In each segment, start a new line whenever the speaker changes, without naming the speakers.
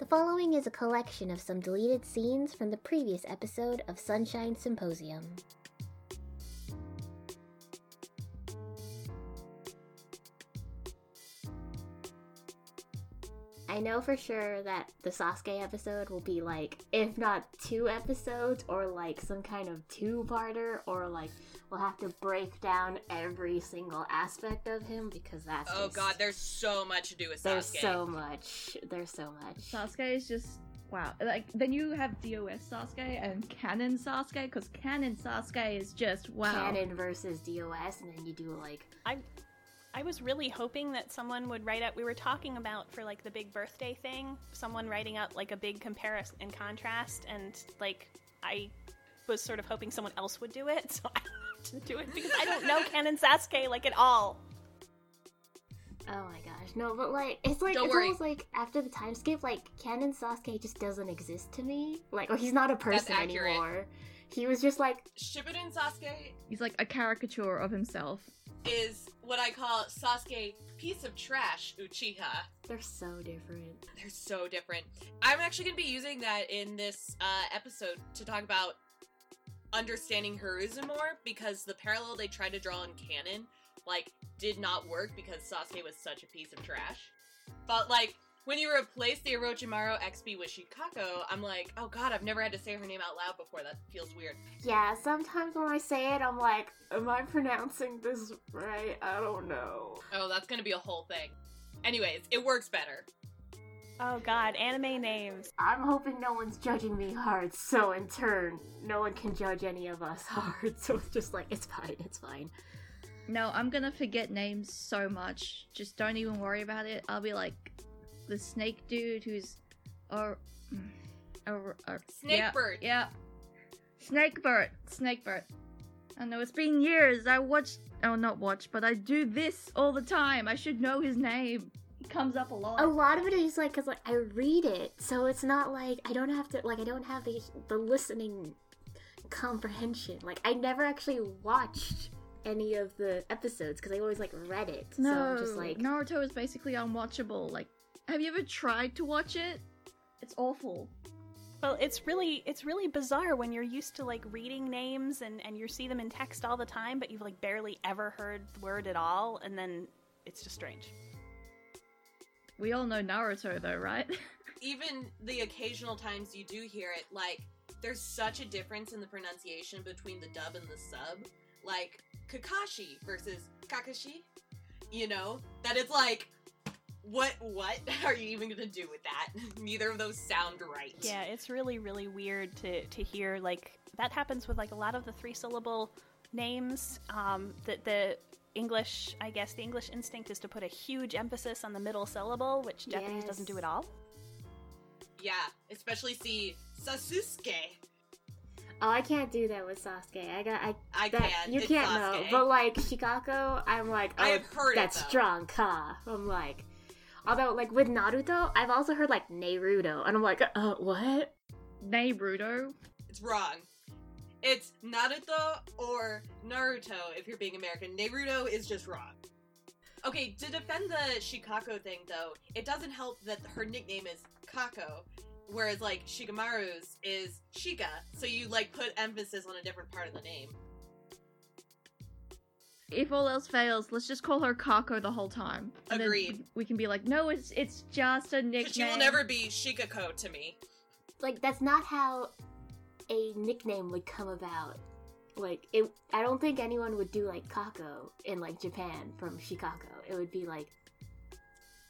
The following is a collection of some deleted scenes from the previous episode of Sunshine Symposium. I know for sure that the Sasuke episode will be like, if not two episodes, or like some kind of two parter, or like we'll have to break down every single aspect of him because that's.
Oh
just-
god, there's so much to do with Sasuke.
There's so much. There's so much.
Sasuke is just wow. Like then you have DOS Sasuke and Canon Sasuke, because Canon Sasuke is just wow.
Canon versus DOS, and then you do like
I I was really hoping that someone would write out we were talking about for like the big birthday thing, someone writing up like a big comparison and contrast and like I was sort of hoping someone else would do it, so I don't have to do it because I don't know Canon Sasuke like at all.
Oh my gosh, no, but like it's like
Don't
it's
worry.
almost like after the time skip, like Canon Sasuke just doesn't exist to me. Like, or he's not a person
accurate.
anymore. He was just like,
Shippuden Sasuke
He's like a caricature of himself.
is what I call Sasuke piece of trash Uchiha.
they're so different.
They're so different. I'm actually going to be using that in this uh, episode to talk about understanding Hiruzen more because the parallel they tried to draw in canon like did not work because Sasuke was such a piece of trash. But like when you replace the Orochimaru XP with Shikako, I'm like, oh god, I've never had to say her name out loud before. That feels weird.
Yeah, sometimes when I say it, I'm like, am I pronouncing this right? I don't know.
Oh, that's gonna be a whole thing. Anyways, it works better.
Oh god, anime names.
I'm hoping no one's judging me hard, so in turn, no one can judge any of us hard. So it's just like, it's fine, it's fine.
No, I'm gonna forget names so much. Just don't even worry about it. I'll be like the snake dude who's or or, or
Snakebird.
Yeah, snake bird. I know it's been years. I watched. Oh, not watch, but I do this all the time. I should know his name. He comes up a lot.
A lot of it is like, cause like I read it, so it's not like I don't have to like I don't have the the listening comprehension. Like I never actually watched any of the episodes because I always like read it.
no,
so I'm just like
Naruto is basically unwatchable. Like, have you ever tried to watch it? It's awful.
Well, it's really it's really bizarre when you're used to like reading names and and you see them in text all the time, but you've like barely ever heard the word at all, and then it's just strange.
We all know Naruto, though, right?
even the occasional times you do hear it, like there's such a difference in the pronunciation between the dub and the sub. Like Kakashi versus Kakashi, you know, that it's like, what what are you even gonna do with that? Neither of those sound right.
Yeah, it's really really weird to to hear like that happens with like a lot of the three syllable names. Um, that the English, I guess, the English instinct is to put a huge emphasis on the middle syllable, which Japanese doesn't do at all.
Yeah, especially see Sasuke.
oh I can't do that with Sasuke. I got I
I
that
can.
you
it's
can't
Sasuke.
know, but like Shikako, I'm like oh
I have heard it,
that's
though.
strong, huh? I'm like. Although, like with Naruto, I've also heard like Naruto, and I'm like, uh, what?
Naruto.
It's wrong. It's Naruto or Naruto if you're being American. Naruto is just wrong. Okay, to defend the Shikako thing though, it doesn't help that her nickname is Kako, whereas like Shikamaru's is Shika, so you like put emphasis on a different part of the name.
If all else fails, let's just call her Kako the whole time. And
Agreed.
we- we can be like, no, it's it's just a nickname.
But she will never be Shikako to me.
like that's not how a nickname would come about. Like it, I don't think anyone would do like Kako in like Japan from Shikako. It would be like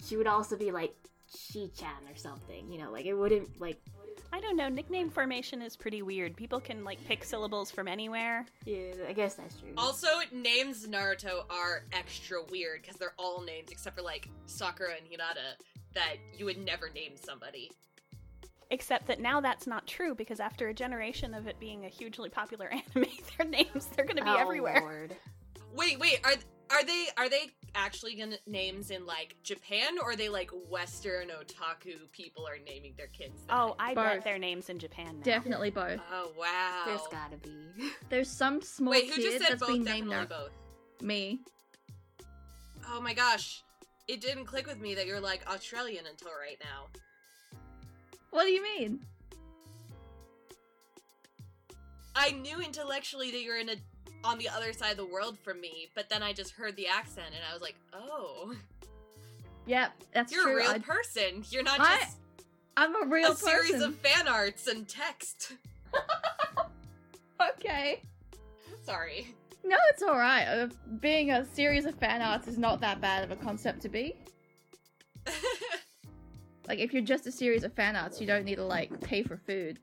she would also be like Shi-chan or something. You know, like it wouldn't like
I don't know. Nickname formation is pretty weird. People can like pick syllables from anywhere.
yeah. I guess that's true.
Also, names Naruto are extra weird because they're all names except for like Sakura and Hinata that you would never name somebody.
Except that now that's not true because after a generation of it being a hugely popular anime, their names they're going to be
Oh,
everywhere.
Lord.
Wait, wait, are are they are they actually gonna names in like Japan or are they like Western otaku people are naming their kids? that?
Oh, I
Both.
bet their names in Japan now.
Definitely both.
Oh wow.
There's gotta be.
There's some small
Wait, who
kid
just said
that's
both?
been named
Definitely both.
me.
Oh my gosh, it didn't click with me that you're like Australian until right now.
What do you mean?
I knew intellectually that you're in a on the other side of the world from me, but then I just heard the accent and I was like, "Oh,
Yep, that's
you're
true.
a real
I,
person. You're not
I-
just
I'm a real
a series of fan arts and text."
Okay.
Sorry.
No, it's alright. Uh, being a series of fan arts is not that bad of a concept to be. Like, if you're just a series of fan arts, you don't need to, like, pay for food.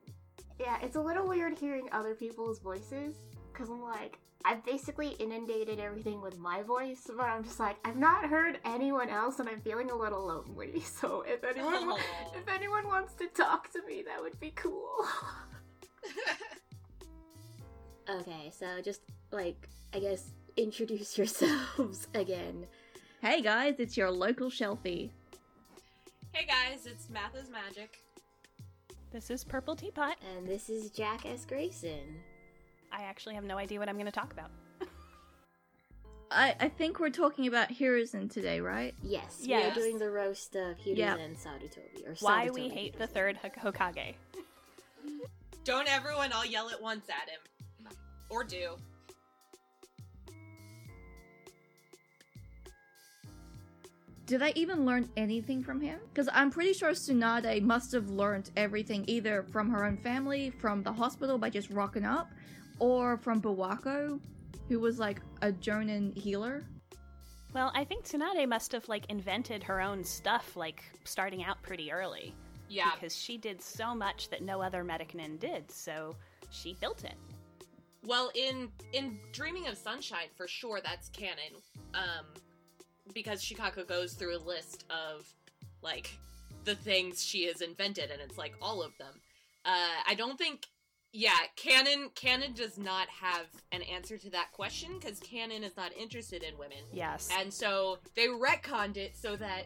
Yeah, it's a little weird hearing other people's voices because I'm like, I've basically inundated everything with my voice, but I'm just like, I've not heard anyone else, and I'm feeling a little lonely. So if anyone,
Aw.
if anyone wants to talk to me, that would be cool. okay, so just like, I guess introduce yourselves again.
Hey guys, it's your local Shelfie.
hey guys, it's Math is Magic.
This is Purple Teapot.
And this is Jack S. Grayson.
I actually have no idea what I'm going to talk about.
I, I think we're talking about Hiruzen today, right?
Yes, we are doing the roast of Hiruzen
Yeah.
and Sarutobi. Or
Why we hate
per
the third Hokage.
Don't everyone all yell at once at him. Or do.
Did I even learn anything from him? Because I'm pretty sure Tsunade must have learned everything either from her own family, from the hospital by just rocking up, or from Biwako, who was like a Jonin healer.
Well, I think Tsunade must have like invented her own stuff like starting out pretty early
Yeah.
because she did so much that no other Medicinin did. So she built it.
Well, in in Dreaming of Sunshine, for sure, that's canon. Um, because Shikako goes through a list of like the things she has invented, and it's like all of them. Uh, I don't think. Yeah, canon canon does not have an answer to that question because canon is not interested in women,
Yes.
and so they retconned it so that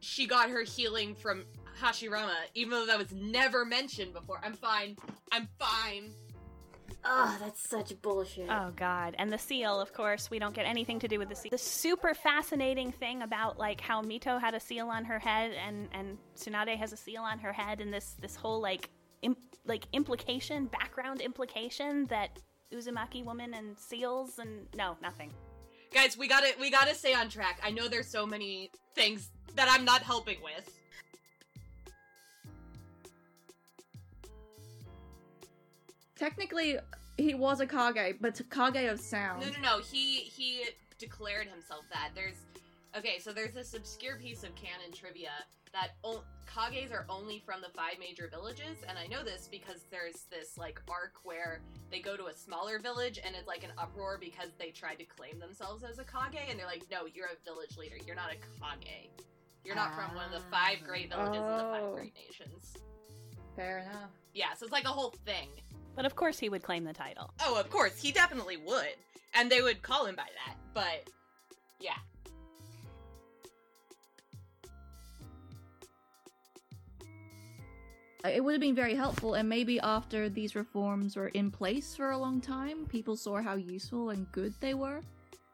she got her healing from Hashirama, even though that was never mentioned before. I'm fine. I'm fine.
Oh, that's such bullshit.
Oh god, and the seal, of course, we don't get anything to do with the seal. The super fascinating thing about like how Mito had a seal on her head and and Tsunade has a seal on her head and this this whole like imp- like implication, background implication that Uzumaki woman and seals and no, nothing.
guys we gotta we gotta stay on track i know there's so many things that i'm not helping with
Technically, he was a Kage, but Kage of sound.
no no no he he declared himself that there's okay so there's this obscure piece of canon trivia that o- kages are only from the five major villages and i know this because there's this like arc where they go to a smaller village and it's like an uproar because they tried to claim themselves as a kage and they're like no you're a village leader you're not a kage you're not from one of the five great villages in the five
Oh.
great nations
Fair enough.
Yeah, so it's like a whole thing.
But of course he would claim the title.
Oh, of course, he definitely would. And they would call him by that. But yeah.
Uh, it would have been very helpful, and maybe after these reforms were in place for a long time, people saw how useful and good they were.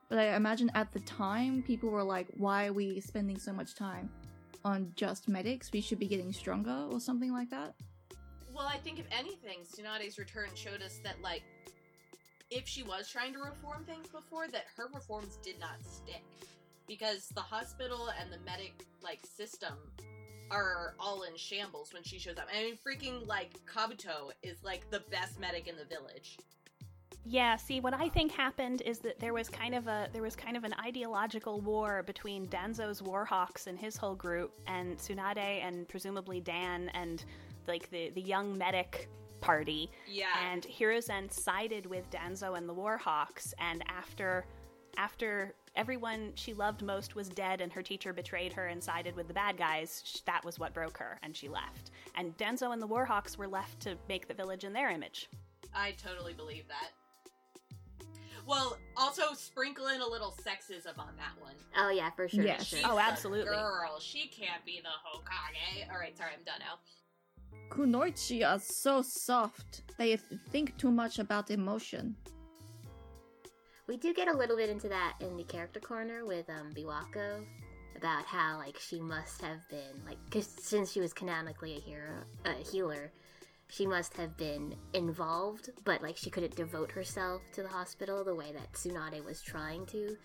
But I imagine at the time, people were like, why are we spending so much time on just medics? We should be getting stronger, or something like that.
Well, I think if anything, Tsunade's return showed us that like if she was trying to reform things before, that her reforms did not stick. Because the hospital and the medic like system are all in shambles when she shows up. I mean freaking like Kabuto is like the best medic in the village.
Yeah, see what I think happened is that there was kind of a there was kind of an ideological war between Danzo's Warhawks and his whole group and Tsunade and presumably Dan and like the the young medic party
Yeah.
and Hiruzen sided with Danzo and the Warhawks and after after everyone she loved most was dead and her teacher betrayed her and sided with the bad guys that was what broke her and she left and Danzo and the Warhawks were left to make the village in their image
I totally believe that. Well, also sprinkle in a little sexism on that one.
Oh yeah, for sure.
Yes.
Oh,
She's.
Oh,
the
absolutely.
Girl, she can't be the Hokage. All right, sorry, I'm done now.
Kunoichi are so soft. They think too much about emotion.
We do get a little bit into that in the character corner with um Biwako. about how like she must have been like cause since she was canonically a hero, a healer, she must have been involved, but like she couldn't devote herself to the hospital the way that Tsunade was trying to.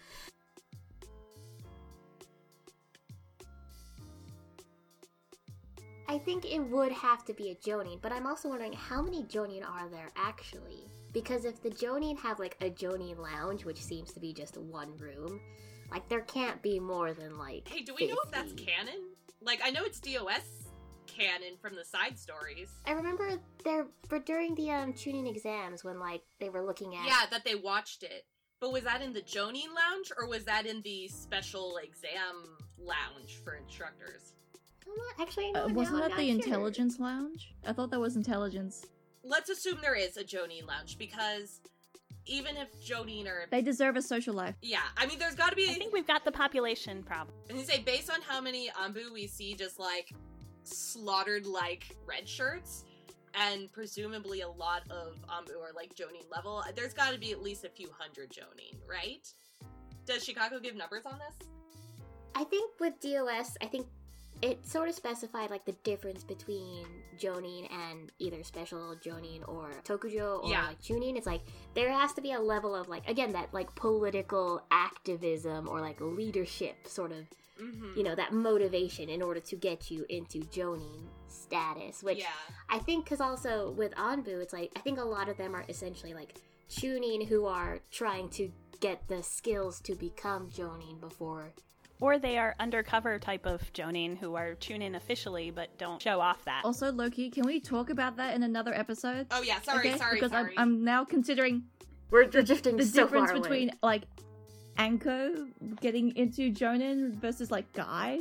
I think it would have to be a Jonin, but I'm also wondering how many Jonin are there actually? Because if the Jonin have like a Jonin lounge, which seems to be just one room, like there can't be more than like.
Hey, do we know if that's canon? Like, I know it's DOS canon from the side stories.
I remember there for during the um Chunin exams when like they were looking at
Yeah, that they watched it. But was that in the Jonin lounge or was that in the special exam lounge for instructors?
I'm not- actually
Uh, wasn't that the
sure.
intelligence lounge? I thought that was intelligence.
Let's assume there is a Jonin lounge because even if Jonin or
They deserve a social life.
yeah, I mean there's got to be
I think we've got the population problem.
And you say based on how many Anbu we see just like slaughtered like red shirts, and presumably a lot of Anbu are like Jonin level, there's got to be at least a few hundred Jonin, right? Does Shikako give numbers on this?
I think with DOS, I think it sort of specified like the difference between Jonin and either special Jonin or Tokujo or
Yeah.
like Chunin. It's like there has to be a level of like again that like political activism or like leadership sort of
Mm-hmm.
you know that motivation in order to get you into Jonin status, which
yeah.
I think because also with Anbu, it's like I think a lot of them are essentially like Chunin who are trying to get the skills to become Jonin before
Or they are undercover type of Jonin who are Chunin officially but don't show off that.
Also, Loki, can we talk about that in another episode?
Oh yeah, sorry,
okay?
sorry,
because
sorry.
I'm, I'm now considering
we're drifting
the
so
difference
far away.
between like Anko getting into Jonin versus like Guy.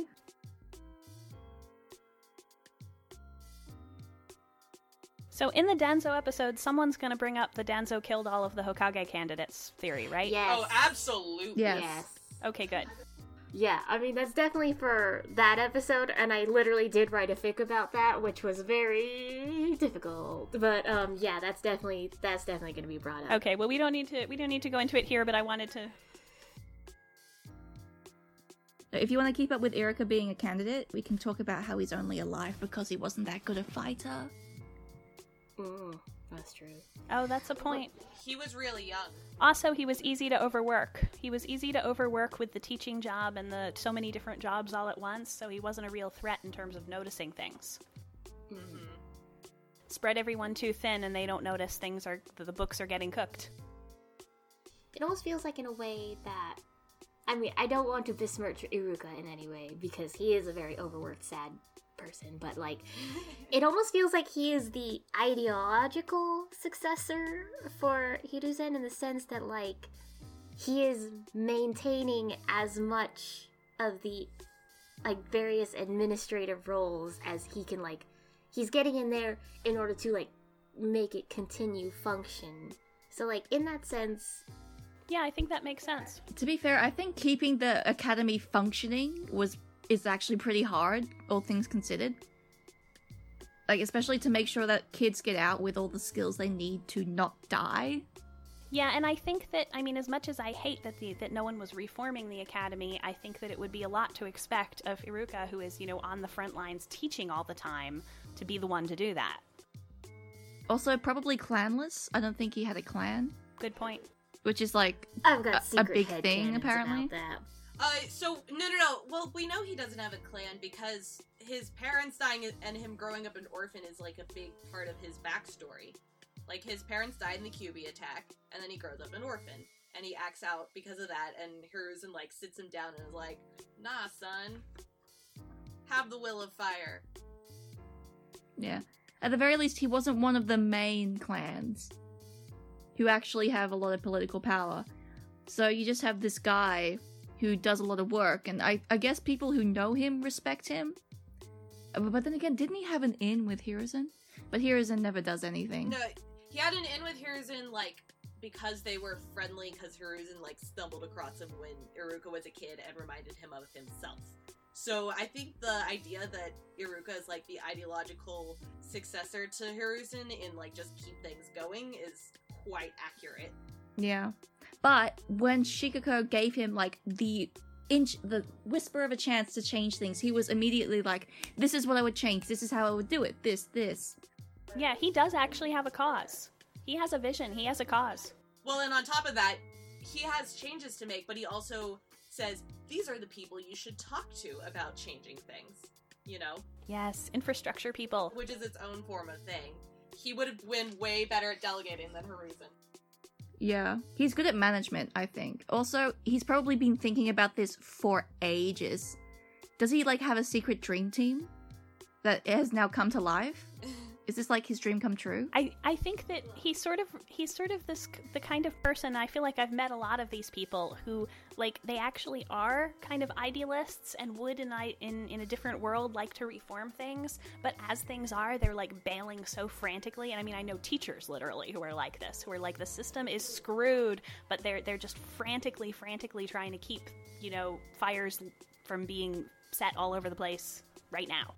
So in the Danzo episode, someone's going to bring up the Danzo killed all of the Hokage candidates theory, right?
Oh, yes.
Oh, absolutely.
Yes.
Yes.
Okay, good.
Yeah, I mean that's definitely for that episode, and I literally did write a fic about that, which was very difficult. But um, yeah, that's definitely that's definitely going to be brought up.
Okay, well we don't need to we don't need to go into it here, but I wanted to
If you want to keep up with Iruka being a candidate, we can talk about how he's only alive because he wasn't that good a fighter.
Mm, that's true.
Oh, that's a point.
He was really young.
Also, he was easy to overwork. He was easy to overwork with the teaching job and the so many different jobs all at once, so he wasn't a real threat in terms of noticing things.
Mm-hmm.
Spread everyone too thin and they don't notice things are the books are getting cooked.
It almost feels like in a way that. I mean, I don't want to besmirch Iruka in any way because he is a very overworked, sad person, but like, it almost feels like he is the ideological successor for Hiruzen in the sense that, like, he is maintaining as much of the, like, various administrative roles as he can, like, he's getting in there in order to, like, make it continue function. So, like, in that sense,
Yeah, I think that makes sense.
To be fair, I think keeping the academy functioning was is actually pretty hard, all things considered. Like especially to make sure that kids get out with all the skills they need to not die.
Yeah, and I think that I mean, as much as I hate that the that no one was reforming the academy, I think that it would be a lot to expect of Iruka, who is you know on the front lines teaching all the time, to be the one to do that.
Also, probably clanless. I don't think he had a clan,
Good point.
which is like
I've got
A- a big thing, apparently.
Uh, so no, no, no. Well, we know he doesn't have a clan because his parents dying and him growing up an orphan is like a big part of his backstory. Like his parents died in the Kyuubi attack, and then he grows up an orphan, and he acts out because of that. And Hiruzen like sits him down and is like, "Nah, son, have the will of fire."
yeah. At the very least, he wasn't one of the main clans who actually have a lot of political power. So you just have this guy who does a lot of work, and I, I guess people who know him respect him. Uh, But then again, didn't he have an in with Hiruzen? But Hiruzen never does anything.
No, he had an in with Hiruzen like because they were friendly. Because Hiruzen like stumbled across him when Iruka was a kid and reminded him of himself. So I think the idea that Iruka is like the ideological successor to Hiruzen in like just keep things going is quite accurate.
Yeah. But when Shikako gave him like the inch, the whisper of a chance to change things, he was immediately like, "This is what I would change. This is how I would do it. This, this."
Yeah, he does actually have a cause. He has a vision. He has a cause.
Well, and on top of that, he has changes to make, but he also says these are the people you should talk to about changing things. You know,
Yes, infrastructure people.
which is its own form of thing. He would have been way better at delegating than Hiruzen.
Yeah, he's good at management, I think. Also, he's probably been thinking about this for ages. Does he like have a secret dream team that has now come to life? Is this like his dream come true?
I, I think that he's sort of he's sort of this the kind of person I feel like I've met a lot of these people who like they actually are kind of idealists and would in I in in a different world like to reform things, but as things are, they're like bailing so frantically. And I mean, I know teachers literally who are like this, who are like the system is screwed, but they're they're just frantically frantically trying to keep you know fires from being set all over the place right now.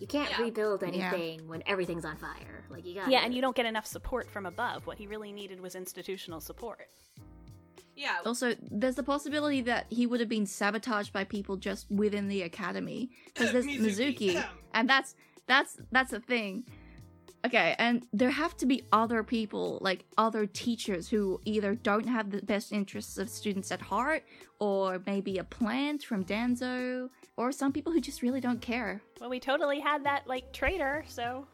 You can't
Yeah.
rebuild
Yeah.
anything when everything's on fire. Like you got
Yeah, and you don't get enough support from above. What he really needed was institutional support.
Yeah,
Also, there's the possibility that he would have been sabotaged by people just within the academy because there's
Mizuki.
Mizuki, and that's that's that's a thing. Okay, and there have to be other people, like other teachers, who either don't have the best interests of students at heart, or maybe a plant from Danzo, or some people who just really don't care.
Well, we totally had that like traitor, so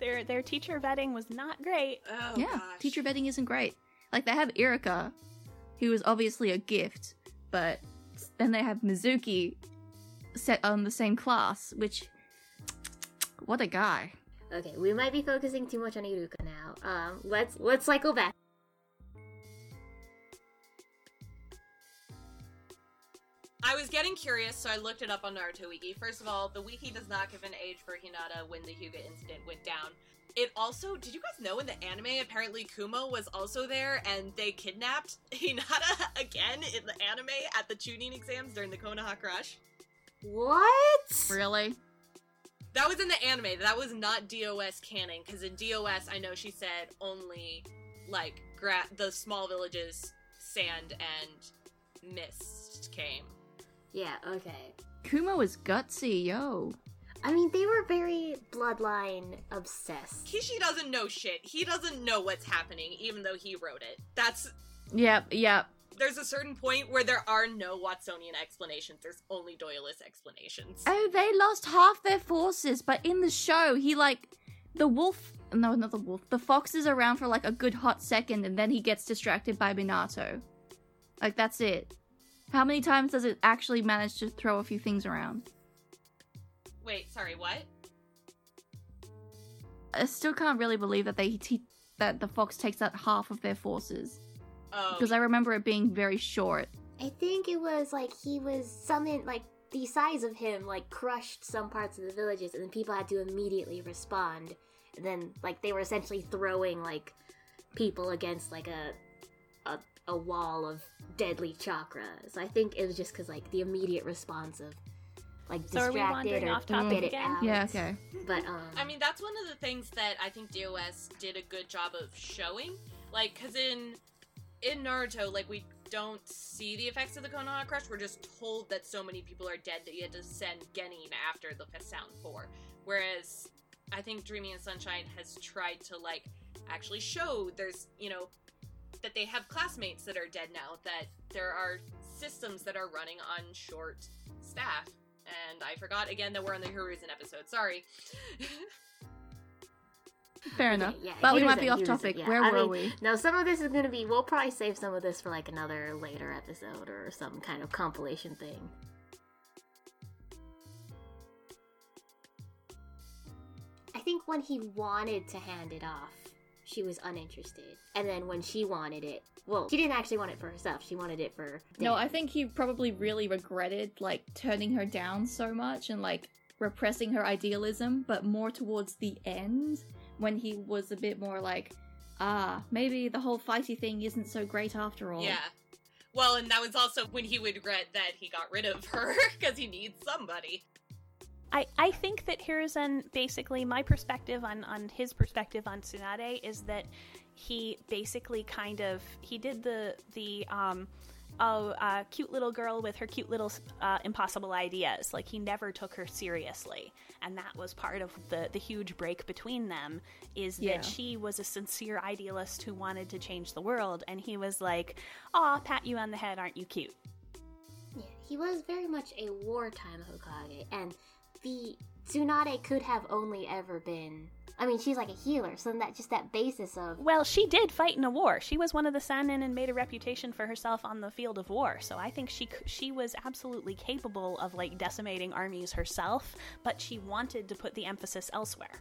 their their teacher vetting was not great.
Oh,
yeah,
gosh.
teacher vetting isn't great. Like they have Iruka, who is obviously a gift, but then they have Mizuki set on the same class, which what a guy.
Okay, we might be focusing too much on Iruka now. Um, let's let's cycle back.
I was getting curious, so I looked it up on Naruto Wiki. First of all, the wiki does not give an age for Hinata when the Hyuga incident went down. It also, did you guys know in the anime, apparently Kumo was also there and they kidnapped Hinata again in the anime at the Chunin exams during the Konoha Crush?
What?
Really?
That was in the anime. That was not DOS canon, because in DOS, I know she said only, like, gra- the small villages, sand and mist came.
Yeah. Okay.
Kumo is gutsy, yo.
I mean, they were very bloodline obsessed.
Kishi doesn't know shit. He doesn't know what's happening, even though he wrote it. That's
Yep, yep.
There's a certain point where there are no Watsonian explanations. There's only Doylist explanations.
Oh, they lost half their forces, but in the show, he like the wolf. No, not the wolf. The fox is around for like a good hot second, and then he gets distracted by Minato. Like that's it. How many times does it actually manage to throw a few things around?
Wait, sorry, what?
I still can't really believe that they that the fox takes out half of their forces
Oh,
because I remember it being very short.
I think it was like he was summoned, like the size of him, like crushed some parts of the villages, and then people had to immediately respond. And then, like, they were essentially throwing like people against like a a, a wall of deadly chakra. So I think it was just because like the immediate response of like
So are we
distracted or
off topic
get it
again?
out.
Yeah, okay.
But um,
I mean, that's one of the things that I think DOS did a good job of showing. Like, cause in in Naruto, like we don't see the effects of the Konoha Crush. We're just told that so many people are dead that you had to send Genin after the Sound Four. Whereas I think Dreaming of Sunshine has tried to like actually show there's you know that they have classmates that are dead now. That there are systems that are running on short staff. And I forgot again that we're on the Hiruzen episode. Sorry.
Fair enough.
yeah,
but we might be off topic.
yeah,
Where
I
were
mean,
we?
No, some of this is gonna be. We'll probably save some of this for like another later episode or some kind of compilation thing. I think when he wanted to hand it off, she was uninterested, and then when she wanted it, well, she didn't actually want it for herself. She wanted it for.
No, I think he probably really regretted like turning her down so much and like repressing her idealism, but more towards the end when he was a bit more like, ah, maybe the whole fighty thing isn't so great after all.
Yeah. Well, and that was also when he would regret that he got rid of her because he needs somebody.
I, I think that Hiruzen basically my perspective on, on his perspective on Tsunade is that he basically kind of he did the the um oh, uh, cute little girl with her cute little uh, impossible ideas. Like he never took her seriously, and that was part of the the huge break between them. Is
Yeah.
that she was a sincere idealist who wanted to change the world, and he was like, "Aw, pat you on the head, aren't you cute?"
Yeah, he was very much a wartime Hokage, and the Tsunade could have only ever been. I mean, she's like a healer, so that just that basis of
Well, she did fight in a war. She was one of the Sannin and made a reputation for herself on the field of war. So I think she she was absolutely capable of like decimating armies herself, but she wanted to put the emphasis elsewhere.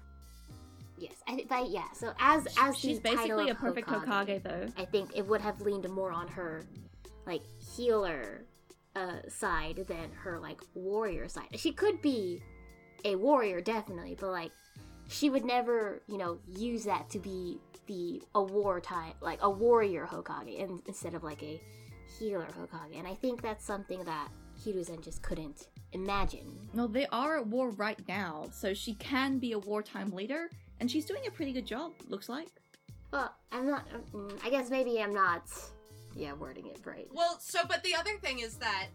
yes, I think, but yeah. So as as
She's basically a
of
perfect Hokage, though.
I think it would have leaned more on her like healer uh, side than her like warrior side. She could be a warrior definitely, but like she would never, you know, use that to be the a wartime like a warrior Hokage in, instead of like a healer Hokage. And I think that's something that Hiruzen just couldn't imagine.
No, they are at war right now, so she can be a wartime leader, and she's doing a pretty good job, looks like.
Well, I'm not. mm, I guess maybe I'm not. Yeah, wording it right.
Well, so but the other thing is that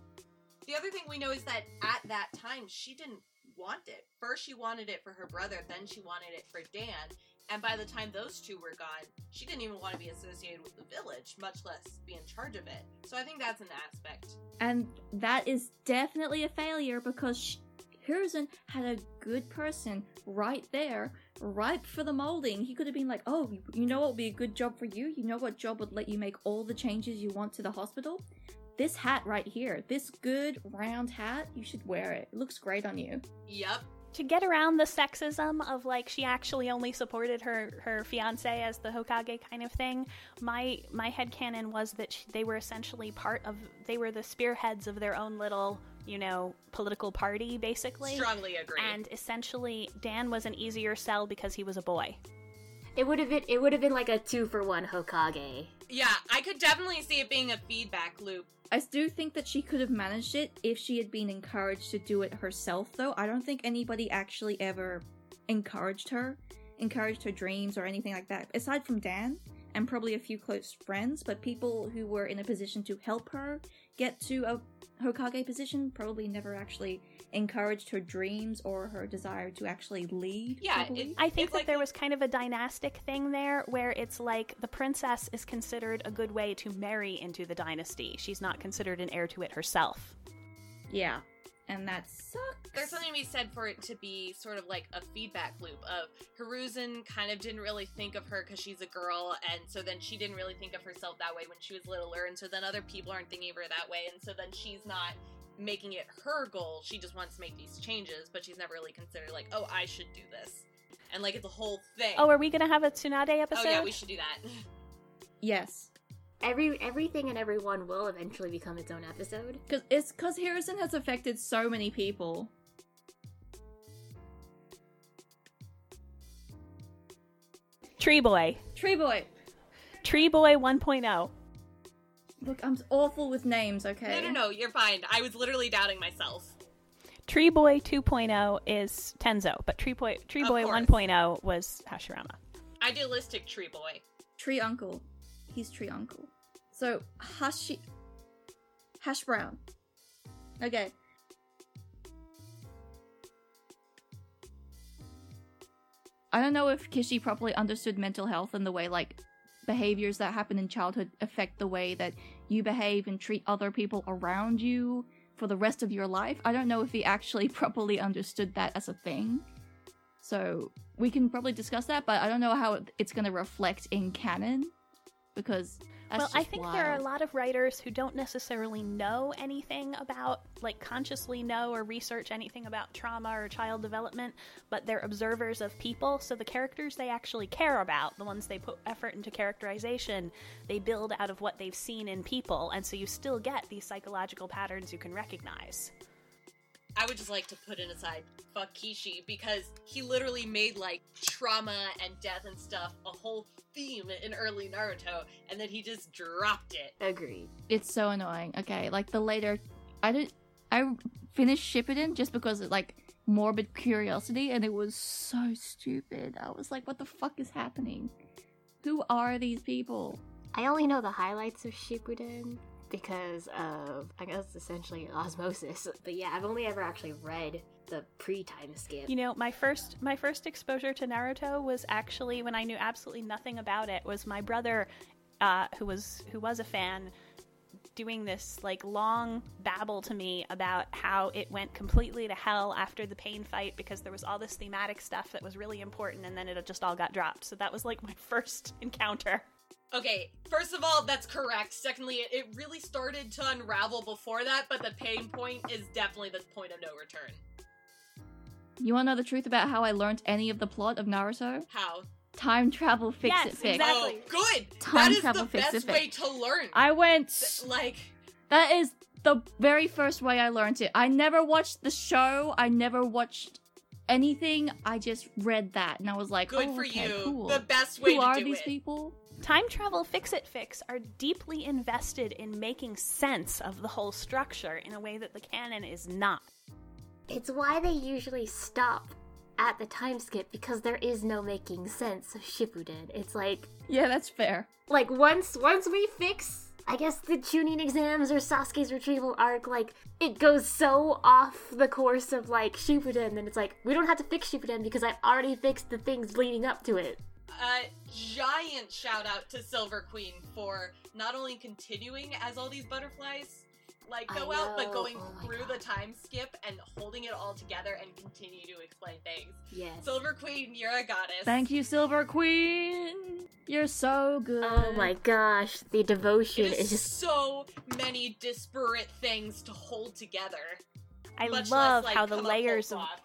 the other thing we know is that at that time she didn't want it. First she wanted it for her brother, then she wanted it for Dan. And by the time those two were gone, she didn't even want to be associated with the village, much less be in charge of it. So I think that's an aspect.
And that is definitely a failure because sh- Hiruzen had a good person right there, ripe for the molding. He could have been like, oh, you know what would be a good job for you? You know what job would let you make all the changes you want to the hospital? This hat right here, this good round hat, you should wear it. It looks great on you.
Yep.
To get around the sexism of like she actually only supported her her fiance as the Hokage kind of thing, my my headcanon was that sh they were essentially part of they were the spearheads of their own little, you know, political party basically.
Strongly agree.
And essentially Dan was an easier sell because he was a boy.
It would have been. It would have been like a two for one Hokage.
Yeah, I could definitely see it being a feedback loop.
I do think that she could have managed it if she had been encouraged to do it herself, though. I don't think anybody actually ever encouraged her, encouraged her dreams or anything like that, aside from Dan and probably a few close friends, but people who were in a position to help her get to a Hokage position probably never actually encouraged her dreams or her desire to actually lead.
Yeah,
probably.
it-
I think that
like
there was kind of a dynastic thing there where it's like the princess is considered a good way to marry into the dynasty. She's not considered an heir to it herself.
yeah. And that sucks.
There's something to be said for it to be sort of like a feedback loop of Hiruzen kind of didn't really think of her because she's a girl, and so then she didn't really think of herself that way when she was littler, and so then other people aren't thinking of her that way, and so then she's not making it her goal. She just wants to make these changes, but she's never really considered like, oh, I should do this, and like it's a whole thing.
Oh, are we going to have a Tsunade episode?
Oh, yeah, we should do that.
Yes.
Every everything and everyone will eventually become its own episode.
Because it's because Hiruzen has affected so many people.
Tree Boy.
Tree Boy.
Tree Boy oh. 1.0.
Look, I'm awful with names, okay?
No, no, no, you're fine. I was literally doubting myself.
Tree Boy 2.0 is Tenzo, but Tree Boy Tree
Of
Boy
course.
1.0 was Hashirama.
Idealistic tree boy.
Tree Uncle. He's Tree Uncle. So, Hashi. Hash Brown. Okay. I don't know if Kishi properly understood mental health and the way, like, behaviors that happen in childhood affect the way that you behave and treat other people around you for the rest of your life. I don't know if he actually properly understood that as a thing. So, we can probably discuss that, but I don't know how it's going to reflect in canon because
well, I think there are a lot of writers who don't necessarily know anything about, like, consciously know or research anything about trauma or child development, but they're observers of people. So the characters they actually care about, the ones they put effort into characterization, they build out of what they've seen in people. And so you still get these psychological patterns you can recognize.
I would just like to put an aside, fuck Kishi, because he literally made like trauma and death and stuff a whole theme in early Naruto, and then he just dropped it.
Agreed.
It's so annoying. Okay, like the later, I did, I finished Shippuden just because of like morbid curiosity, and it was so stupid. I was like, what the fuck is happening? Who are these people?
I only know the highlights of Shippuden, because of I guess essentially osmosis. But yeah, I've only ever actually read the pre-time skip.
You know, my first my first exposure to Naruto was actually when I knew absolutely nothing about it. Was my brother, uh, who was who was a fan, doing this like long babble to me about how it went completely to hell after the pain fight because there was all this thematic stuff that was really important, and then it just all got dropped. So that was like my first encounter.
Okay, first of all, that's correct. Secondly, it, it really started to unravel before that, but the pain point is definitely the point of no return.
You want to know the truth about how I learned any of the plot of Naruto?
How?
Time travel fix
Yes,
it fix.
exactly.
Oh, good.
Time
that is
travel
the
fix
best
it
way
fix.
to learn.
I went.
Th- like,
That is the very first way I learned it. I never watched the show. I never watched anything. I just read that, and I was like,
good
oh,
for
okay,
you.
Cool.
The best way
Who
to
are these
it.
people?
Time travel fix it fix are deeply invested in making sense of the whole structure in a way that the canon is not.
It's why they usually stop at the time skip because there is no making sense of Shippuden. It's like
Yeah, that's fair.
like once once we fix I guess the Chunin exams or Sasuke's retrieval arc, like it goes so off the course of like Shippuden, then it's like we don't have to fix Shippuden because I already fixed the things leading up to it.
A giant shout out to Silver Queen for not only continuing as all these butterflies like go out, but going
Oh
through
God.
the time skip and holding it all together and continue to explain things.
Yes.
Silver Queen, you're a goddess.
Thank you, Silver Queen. You're so good.
Oh my gosh, the devotion
It
is
is
just
so many disparate things to hold together.
I
much
love
less, like,
how the layers of
plot.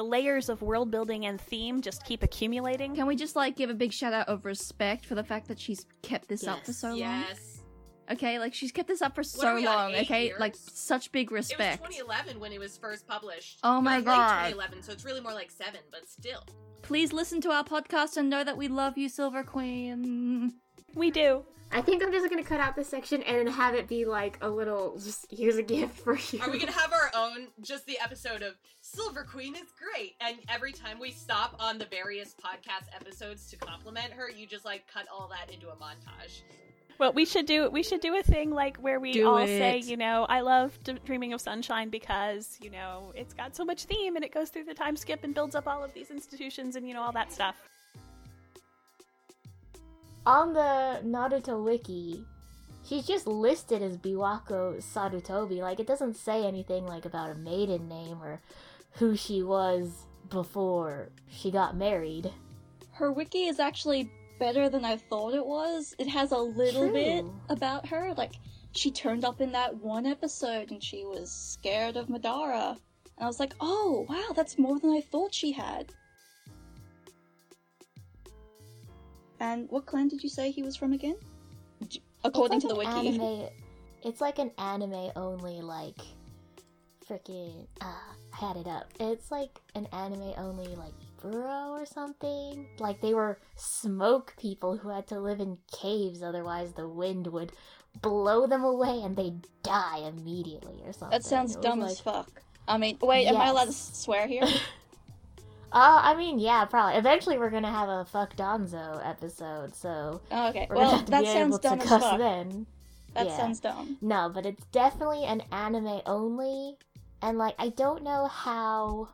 The layers of world building and theme just keep accumulating.
Can we just like give a big shout out of respect for the fact that she's kept this up for
Yes.
so long?
Yes.
Okay, like she's kept this up for
are
so
we
long.
eight
Okay,
years?
like such big respect.
It was
respect.
2011 when it was first published.
Oh my
was
God.
Late 2011, so it's really more like seven, but still.
Please listen to our podcast and know that we love you, Silver Queen.
We do.
I think I'm just gonna cut out this section and have it be like a little just here's a gift for you.
Are we gonna have our own, just the episode of Silver Queen is great, and every time we stop on the various podcast episodes to compliment her, you just like cut all that into a montage.
Well, we should do we should do a thing like where we
Do
all say, you know, I love D- Dreaming of Sunshine because you know it's got so much theme and it goes through the time skip and builds up all of these institutions and you know all that stuff.
On the Naruto wiki, she's just listed as Biwako Sarutobi. Like it doesn't say anything like about a maiden name or who she was before she got married.
Her wiki is actually better than I thought it was. It has a little
True.
bit about her. Like, she turned up in that one episode and she was scared of Madara. And I was like, oh, wow, that's more than I thought she had. And what clan did you say he was from again? J- According
It's
to the
like
wiki.
an Anime, it's like an anime only like freaking ah, I had it up. It's like an anime only like bro or something. Like they were smoke people who had to live in caves otherwise the wind would blow them away and they'd die immediately or something.
That sounds dumb
like-
as fuck. I mean, wait, am I allowed to swear here?
Uh, I mean, yeah, probably. Eventually, we're gonna have a fuck Danzo episode, so
oh, okay.
we're
Well,
have to
that
be
sounds
able to
dumb as fuck.
then.
That
yeah.
sounds dumb.
No, but it's definitely an anime only, and like I don't know how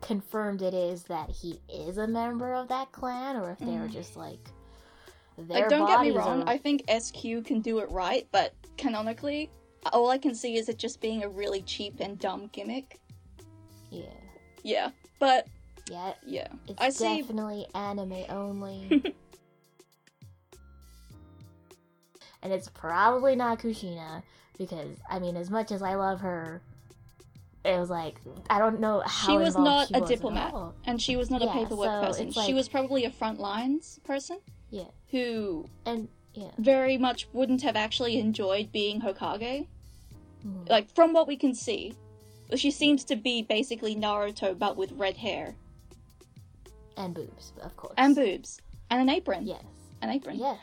confirmed it is that he is a member of that clan, or if they were
Mm.
just like their
Like, don't get me wrong.
are-
I think SQ can do it right, but canonically, all I can see is it just being a really cheap and dumb gimmick.
yeah,
Yeah, but
yeah,
yeah,
it's
I see.
definitely anime only. and it's probably not Kushina because I mean, as much as I love her, it was like I don't know how
She was not
she
a
was at
diplomat, and she was not
Yeah,
a paperwork
so
person.
it's
She was probably a front lines person
Yeah,
who
and yeah,
very much wouldn't have actually enjoyed being Hokage.
Mhm.
Like from what we can see, she seems to be basically Naruto but with red hair
and boobs, of course,
and boobs and an apron.
Yes,
An apron.
yes.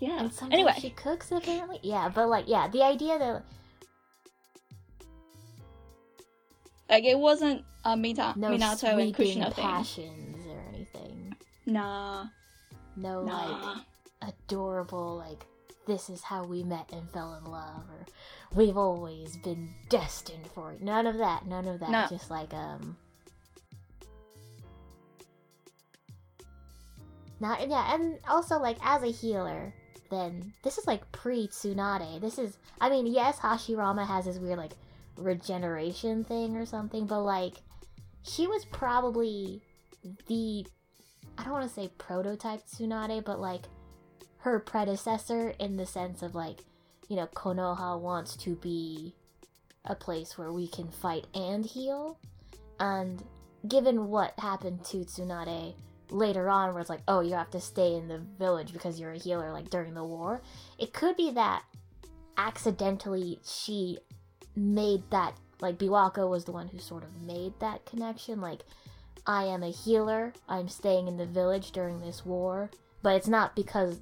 Yeah.
And sometimes
Anyway,
she cooks apparently. Yeah, but like yeah, the idea that
like it wasn't uh, Mita-
no
Minato and Kushina thing.
passions or anything.
Nah,
No
nah.
like adorable like this is how we met and fell in love, or we've always been destined for it. None of that. None of that.
No.
Just like um. Not yeah, and also like as a healer, then this is like pre Tsunade. This is I mean, yes, Hashirama has his weird like regeneration thing or something, but like she was probably the I don't want to say prototype Tsunade, but like her predecessor in the sense of like, you know, Konoha wants to be a place where we can fight and heal. And given what happened to Tsunade later on, where it's like, oh, you have to stay in the village because you're a healer, like during the war, it could be that accidentally she made that, like, Biwako was the one who sort of made that connection. Like, I am a healer, I'm staying in the village during this war, but it's not because.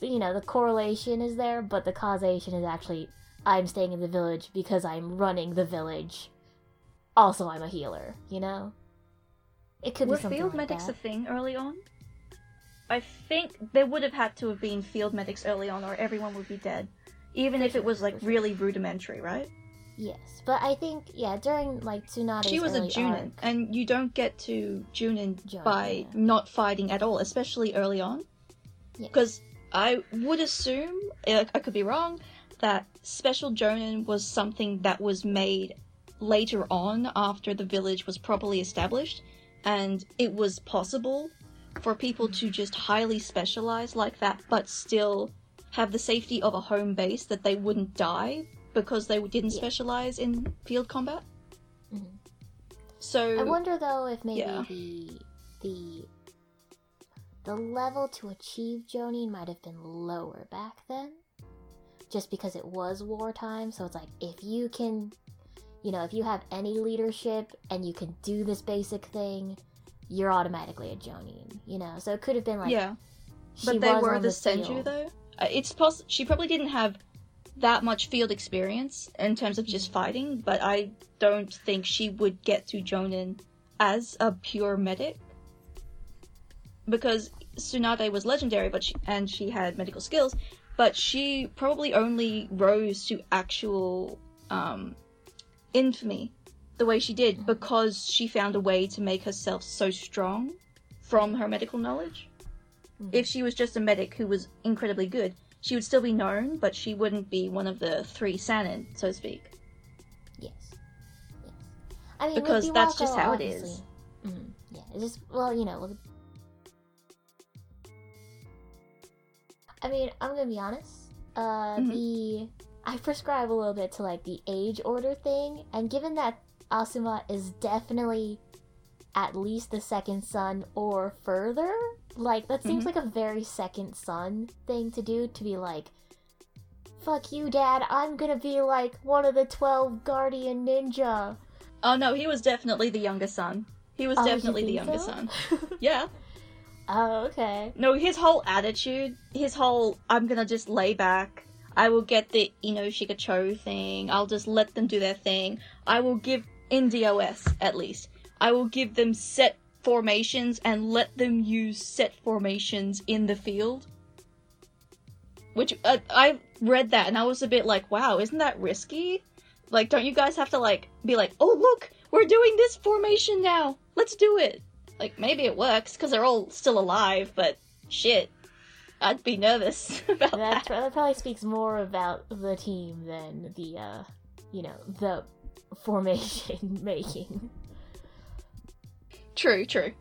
You know, the correlation is there, but the causation is actually I'm staying in the village because I'm running the village. Also, I'm a healer, you know? It could
Were
be something
field
like
medics
that.
a thing early on? I think there would have had to have been field medics early on, or everyone would be dead. Even if it was like really rudimentary, right?
Yes, but I think yeah, during like Tsunade's
she was a Junin,
arc-
and you don't get to Junin by
yeah.
not fighting at all, especially early on. Because I would assume, I I could be wrong, that Special Jonin was something that was made later on after the village was properly established, and it was possible for people to just highly specialize like that, but still have the safety of a home base that they wouldn't die because they didn't
Yeah.
specialize in field combat.
Mhm.
So
I wonder though if maybe
Yeah.
the the the level to achieve Jonin might have been lower back then. Just because it was wartime, so it's like if you can you know, if you have any leadership and you can do this basic thing, you're automatically a Jonin, you know. So it could have been like
yeah, but they were the
the
Senju though. Uh, It's poss- she probably didn't have that much field experience in terms of just fighting, but I don't think she would get to Jonin as a pure medic because Tsunade was legendary, but she, and she had medical skills, but she probably only rose to actual um, infamy the way she did because she found a way to make herself so strong from her medical knowledge.
Mhm.
If she was just a medic who was incredibly good, she would still be known, but she wouldn't be one of the three Sannin, so to speak.
Yes. Yes. I mean,
Because that's just how it is.
Mhm, Yeah, it's just well, you know. with- I mean, I'm gonna be honest. Uh,
Mhm.
the I prescribe a little bit to like the age order thing, and given that Asuma is definitely at least the second son or further, like that seems
Mhm.
like a very second son thing to do. To be like, "Fuck you, Dad! I'm gonna be like one of the twelve guardian ninja."
Oh no, he was definitely the younger son. He was
Oh,
definitely the younger
so?
son. Yeah.
Oh, okay.
No, his whole attitude, his whole I'm gonna just lay back. I will get the Ino-Shika-Cho thing. I'll just let them do their thing. I will give in DOS at least. I will give them set formations and let them use set formations in the field. Which uh, I read that and I was a bit like, wow, isn't that risky? Like, don't you guys have to like be like, oh look, we're doing this formation now. Let's do it. Like maybe it works because they're all still alive, but shit, I'd be nervous about
That,
that.
that probably speaks more about the team than the, uh, you know, the formation making.
True, true.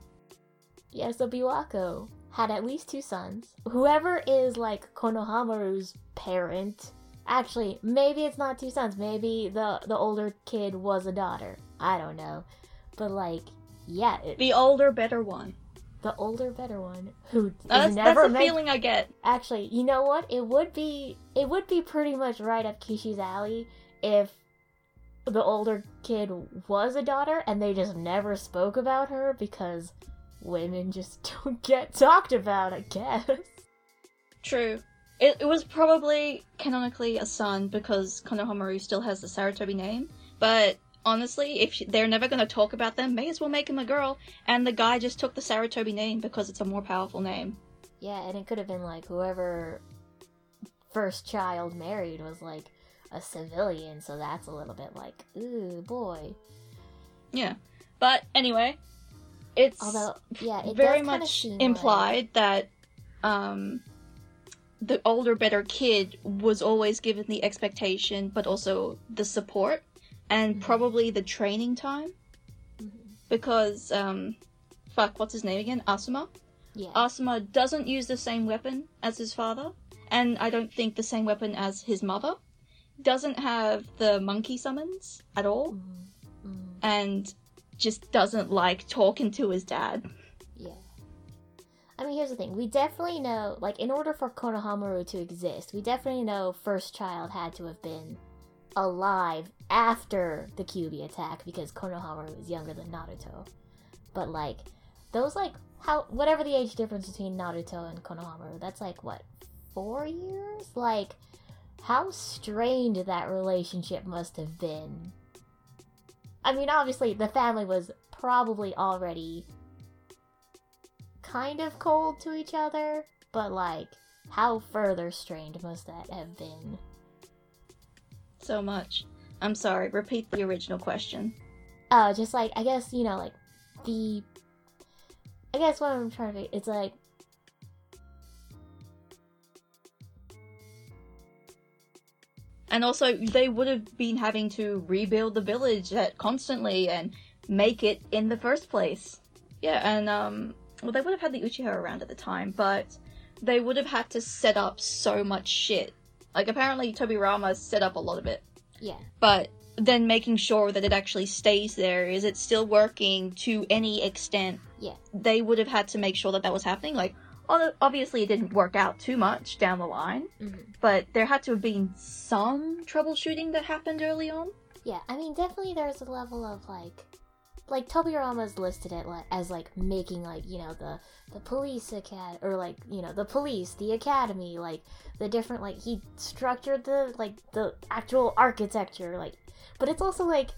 Yeah, so Biwako had at least two sons. Whoever is like Konohamaru's parent, actually, maybe it's not two sons. Maybe the the older kid was a daughter. I don't know, but like, yeah, it,
The older, better one.
the older, better one who
That's,
never
that's the
meant
feeling I get.
Actually, you know what? It would be it would be pretty much right up Kishi's alley if the older kid was a daughter and they just never spoke about her because women just don't get talked about, I guess.
True. It, it was probably canonically a son because Konohamaru still has the Sarutobi name, but honestly, if she, they're never going to talk about them, may as well make him a girl. And the guy just took the Sarutobi name because it's a more powerful name.
Yeah, and it could have been like whoever first child married was like a civilian, so that's a little bit like, ooh, boy.
Yeah. But anyway, it's
Although, yeah, it
very much implied that um the older better kid was always given the expectation but also the support and
Mhm.
probably the training time
Like,
because um fuck what's his name again asuma
yeah,
asuma doesn't use the same weapon as his father and i don't think the same weapon as his mother doesn't have the monkey summons at all
Mhm. Mhm.
and just doesn't like talking to his dad
Yeah. I mean, here's the thing. We definitely know, like, in order for Konohamaru to exist, we definitely know First Child had to have been alive after the Kyuubi attack because Konohamaru is younger than Naruto. But, like, those, like, how, whatever the age difference between Naruto and Konohamaru, that's like, what, four years? Like, how strained that relationship must have been. I mean, obviously, the family was probably already kind of cold to each other, but like, how further strained must that have been?
So much i'm sorry repeat the original question
Uh, just like, I guess, you know, like, the. I guess what I'm trying to think, it's like.
And also, they would have been having to rebuild the village that constantly and make it in the first place. Yeah, and um, well, they would have had the Uchiha around at the time, but they would have had to set up so much shit. Like apparently, Tobirama set up a lot of it,
Yeah.
but then making sure that it actually stays there, is it still working to any extent?
Yeah.
They would have had to make sure that that was happening. Like, obviously it didn't work out too much down the line,
hmm
but there had to have been some troubleshooting that happened early on.
Yeah, I mean, definitely there's a level of like, like Tobirama's listed it as like making like you know the the police acad or like you know the police, the academy, like the different like he structured the like the actual architecture, like, but it's also like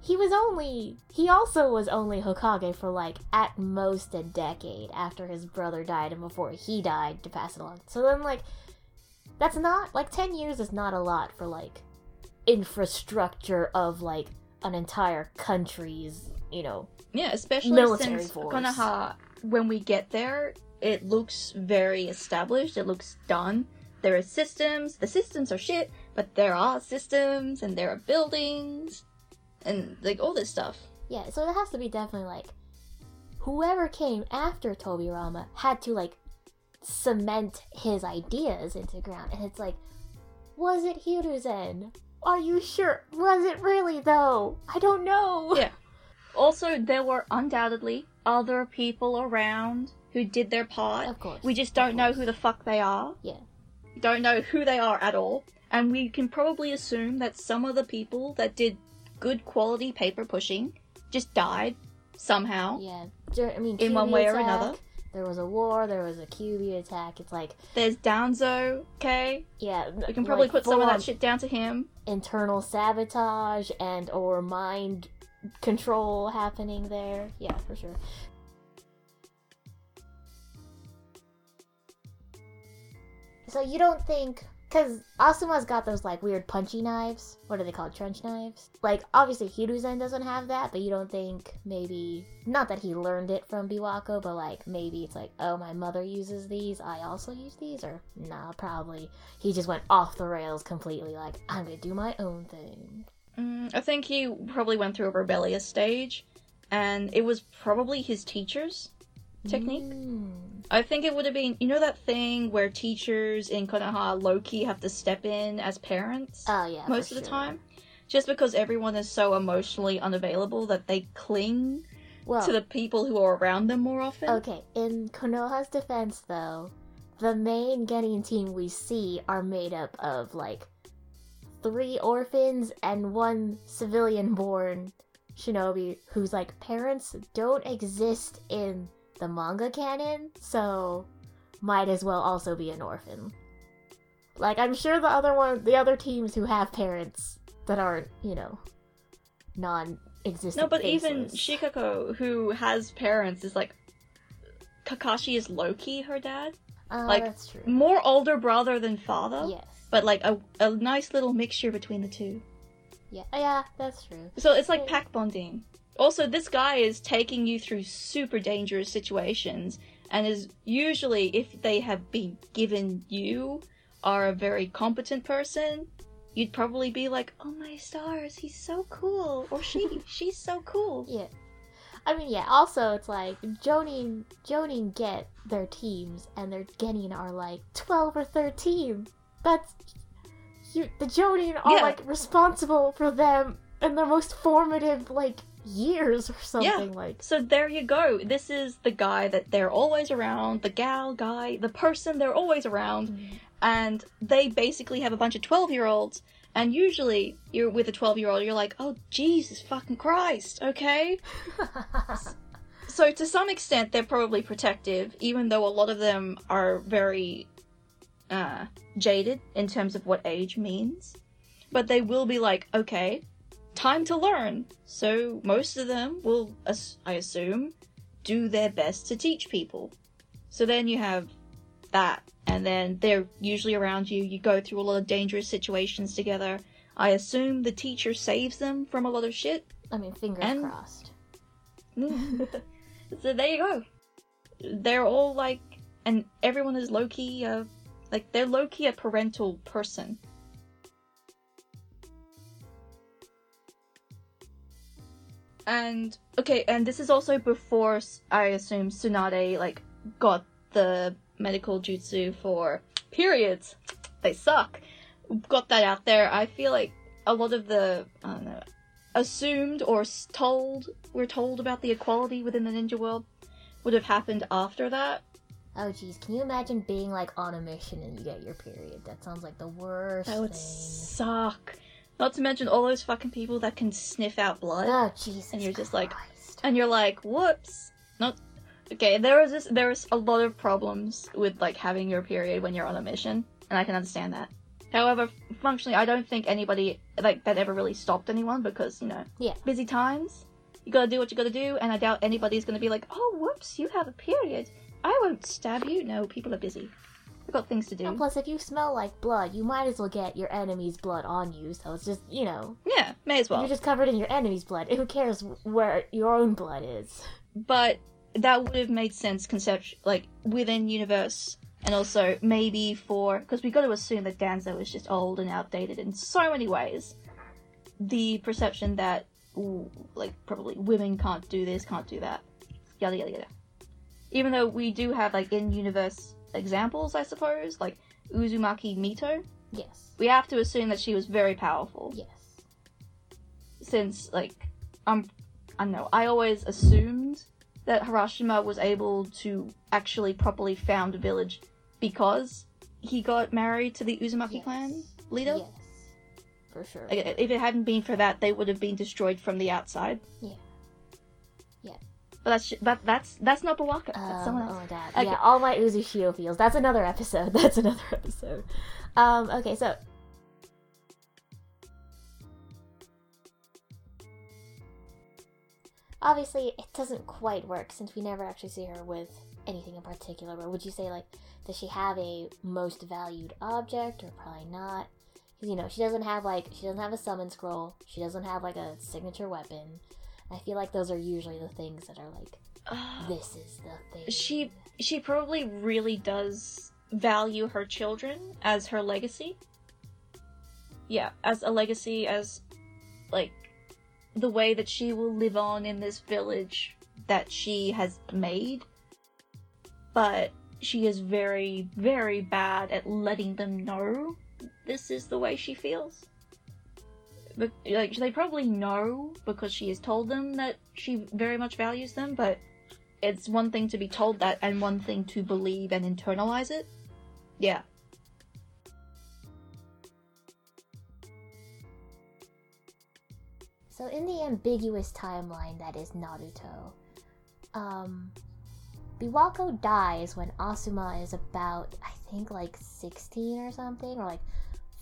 he was only he also was only Hokage for like at most a decade after his brother died and before he died to pass it along. So then like that's not like 10 years is not a lot for like infrastructure of like an entire country's, you know.
Yeah, especially since
force.
Konoha, when we get there, it looks very established. It looks done. There are systems. The systems are shit, but there are systems and there are buildings and like all this stuff.
Yeah, so it has to be definitely like whoever came after Tobirama had to like cement his ideas into ground. And it's like, was it Hiruzen? Are you sure? Was it really though? I don't know.
Yeah. Also, there were undoubtedly other people around who did their part.
Of course.
We just don't know who the fuck they are.
Yeah.
Don't know who they are at all. And we can probably assume that some of the people that did good quality paper pushing just died somehow.
Yeah. I mean,
In one way or another.
There was a war, there was a Kyuubi attack. It's like,
There's Danzo, okay?
yeah.
We can probably
like,
put some of that shit down to him.
internal sabotage and or mind control happening there. Yeah, for sure. So you don't think because Asuma's got those like weird punchy knives. What are they called? Trench knives. Like obviously Hiruzen doesn't have that, but you don't think maybe not that he learned it from Biwako, but like maybe it's like oh my mother uses these, I also use these, or nah, probably he just went off the rails completely. Like I'm gonna do my own thing.
Mm, I think he probably went through a rebellious stage, and it was probably his teachers' technique.
Mm.
I think it would have been, you know, that thing where teachers in Konoha low key have to step in as parents
Oh yeah,
most of the
sure.
time? Just because everyone is so emotionally unavailable that they cling
Well,
to the people who are around them more often.
okay. In Konoha's defense, though, the main Genin team we see are made up of like three orphans and one civilian-born shinobi whose like parents don't exist in the manga canon, so might as well also be an orphan. Like I'm sure the other one, the other teams who have parents that aren't, you know, non-existent.
No, but even. Shikako, who has parents, is like Kakashi is Loki, her dad.
Uh,
Like,
that's true.
More older brother than father,
Yes.
But like a, a nice little mixture between the two.
Yeah. Oh, yeah, that's true.
So it's like pack bonding. Also, this guy is taking you through super dangerous situations, and is usually, if they have been given you, are a very competent person, you'd probably be like, "Oh my stars, he's so cool," or "She, she's so cool."
Yeah. I mean, yeah. Also, it's like Jonin, Jonin get their teams, and their Genin are like twelve or thirteen. That's you. The Jonin are
Yeah.
like responsible for them in their most formative like years or something. Like
So there you go. This is the guy that they're always around, the gal guy, the person they're always around, mm-hmm. and they basically have a bunch of 12 year olds. And usually, you're with a 12 year old, you're like, oh, Jesus fucking Christ, okay? So, to some extent, they're probably protective, even though a lot of them are very uh, jaded in terms of what age means. But they will be like, okay, time to learn. So, most of them will, as- I assume, do their best to teach people. So, then you have that, and then they're usually around you. You go through a lot of dangerous situations together. I assume the teacher saves them from a lot of shit.
I mean, fingers
And-
crossed.
so there you go. They're all like, and everyone is low key, uh, like they're low key a parental person. And okay, and this is also before I assume Tsunade like got the medical jutsu for periods. They suck. Got that out there. I feel like a lot of the I don't know assumed or told we're told about the equality within the ninja world would have happened after that.
Oh jeez, can you imagine being like on a mission and you get your period? That sounds like the worst
That would
thing.
suck. Not to mention all those fucking people that can sniff out blood,
Oh Jesus!
And you're just like- and you're like, "Whoops!" Not okay. There is this, there is a lot of problems with like having your period when you're on a mission, and I can understand that. However, functionally, I don't think anybody like that ever really stopped anyone because you know,
Yeah.
busy times. You gotta do what you gotta do, and I doubt anybody's gonna be like, "Oh, whoops, you have a period. I won't stab you." No, people are busy. They've got things to do.
And plus, if you smell like blood, you might as well get your enemy's blood on you. So it's just, you know,
Yeah, may as well.
you're just covered in your enemy's blood. Who cares where your own blood is?
but that would have made sense concept like within universe and also maybe for because we got to assume that Danzo is just old and outdated in so many ways the perception that ooh, like probably women can't do this can't do that yada yada yada even though we do have like in universe examples i suppose like uzumaki mito
Yes.
we have to assume that she was very powerful
Yes.
since like I'm I don't know, I always assumed that Hashirama was able to actually properly found a village because he got married to the Uzumaki
Yes.
clan leader.
Yes. For sure.
Like, if it hadn't been for that, they would have been destroyed from the outside.
Yeah.
But that's that, that's that's not Biwako. That's
Um,
someone
oh
else.
my god.
Okay.
Yeah, all my Uzushio feels. That's another episode. That's another episode. Um, okay, so obviously it doesn't quite work since we never actually see her with anything in particular. But would you say like does she have a most valued object or probably not? Because you know she doesn't have like she doesn't have a summon scroll. She doesn't have like a signature weapon. I feel like those are usually the things that are like this is the thing.
she she probably really does value her children as her legacy. Yeah, as a legacy, as like the way that she will live on in this village that she has made. But she is very, very bad at letting them know this is the way she feels. Like they probably know because she has told them that she very much values them, but it's one thing to be told that and one thing to believe and internalize it. Yeah.
So in the ambiguous timeline that is Naruto, um, Biwako dies when Asuma is about, I think, like sixteen or something, or like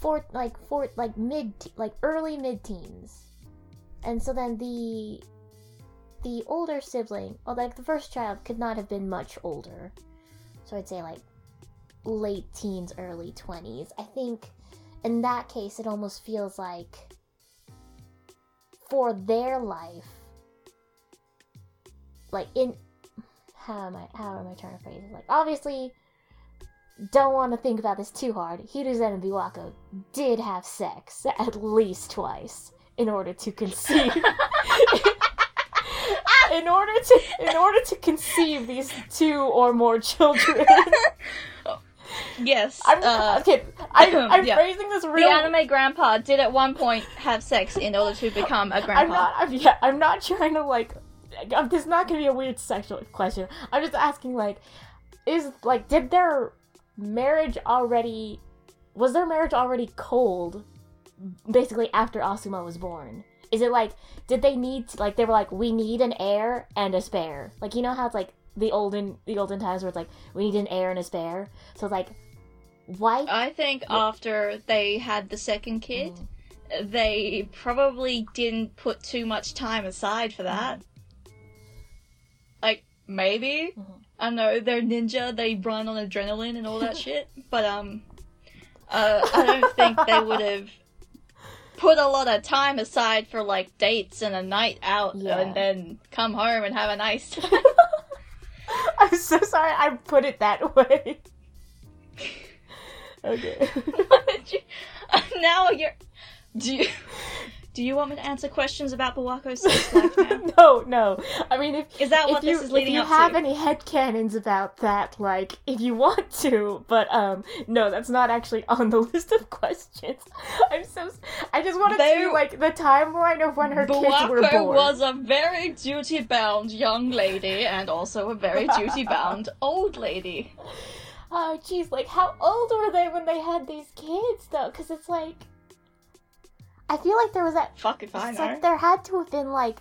four, like four, like mid, like early mid teens, and so then the the older sibling, or like the first child, could not have been much older, so I'd say like late teens, early 20s. I think in that case, it almost feels like for their life, like in how am I how am I trying to phrase it? Like obviously, don't want to think about this too hard. Hiruzen and Biwako did have sex at least twice in order to conceive. in order to in order to conceive these two or more children.
Yes.
I'm
uh,
okay. I, I'm
yeah.
phrasing this real.
the anime grandpa did at one point have sex in order to become a grandpa.
I'm not. I'm, yeah, I'm not trying to like. um, This is not gonna be a weird sexual question. I'm just asking, like, is like, did their marriage already? Was their marriage already cold? Basically, after Asuma was born. Is it like, did they need to, like they were like, we need an heir and a spare? Like you know how it's like the olden the olden times where it's like we need an heir and a spare. So it's like, why?
I think after they had the second kid, they probably didn't put too much time aside for that. Like maybe
Mhm.
I know they're ninja, they run on adrenaline and all that shit, but um, uh, I don't think they would have put a lot of time aside for like dates and a night out,
Yeah.
and then come home and have a nice time.
I'm so sorry I put it that way. okay.
now you're. Do you do you want me to answer questions about Biwako's sex life now?
no, no. I mean, if
Is that
if
what
you
this is leading
if you have
to?
any headcanons about that, like if you want to, but um, no, that's not actually on the list of questions. I'm so. I just wanted to
They-
see like the timeline of when her kids were
Biwako
born.
was a very duty bound young lady and also a very duty bound old lady.
Oh, jeez, like how old were they when they had these kids though? Because it's like, I feel like there was that.
Fuck if I know.
like there had to have been like.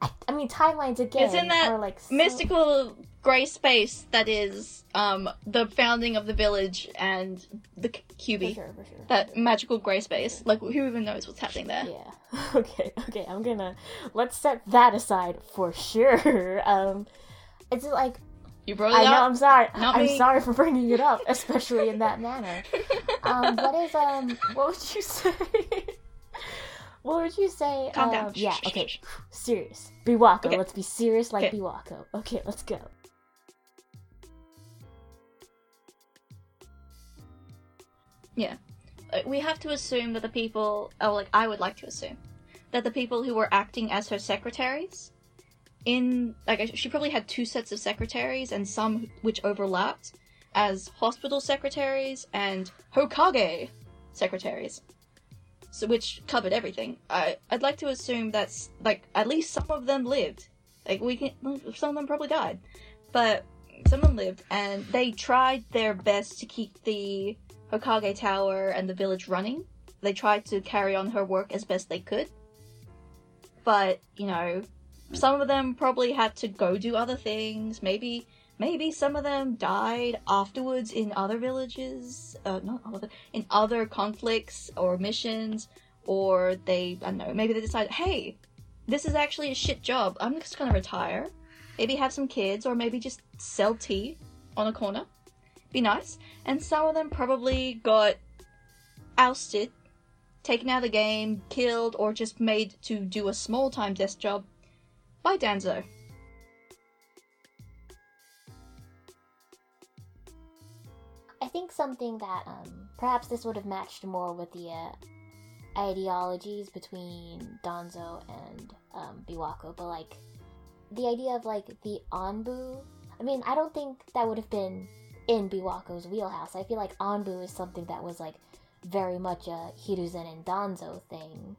I, I mean, timelines again.
It's in that
are, like so-
Mystical grey space that is um the founding of the village and the
For
Kyuubi.
sure, for sure.
That magical grey space. Like who even knows what's happening there?
Yeah. Okay. Okay. I'm gonna let's set that aside for sure. Um, it's like
You brought it
I know. I'm sorry.
Not
I'm
me.
sorry for bringing it up, especially in that manner. Um, what is um? What would you say? What would you say?
Calm
um,
down.
Yeah. Okay. Serious. Biwako.
Okay.
Let's be serious like
Okay.
Biwako. Okay. Let's go.
Yeah. we have to assume that the people, oh, like I would like to assume that the people who were acting as her secretaries, in like she probably had two sets of secretaries and some which overlapped as hospital secretaries and Hokage secretaries, so which covered everything. I I'd like to assume that's like at least some of them lived. Like we can, some of them probably died, but some of them lived, and they tried their best to keep the Hokage Tower and the village running. They tried to carry on her work as best they could. But, you know, some of them probably had to go do other things. Maybe maybe some of them died afterwards in other villages, uh, not other, in other conflicts or missions, or they, I don't know, maybe they decided, hey, this is actually a shit job. I'm just gonna retire. Maybe have some kids, or maybe just sell tea on a corner. Be nice and some of them probably got ousted, taken out of the game, killed, or just made to do a small time desk job by Danzo.
Think something that um, perhaps this would have matched more with the uh, ideologies between Danzo and um, Biwako, but like the idea of like the Anbu. I mean, I don't think that would have been in Biwako's wheelhouse. I feel like Anbu is something that was like very much a Hiruzen and Danzo thing.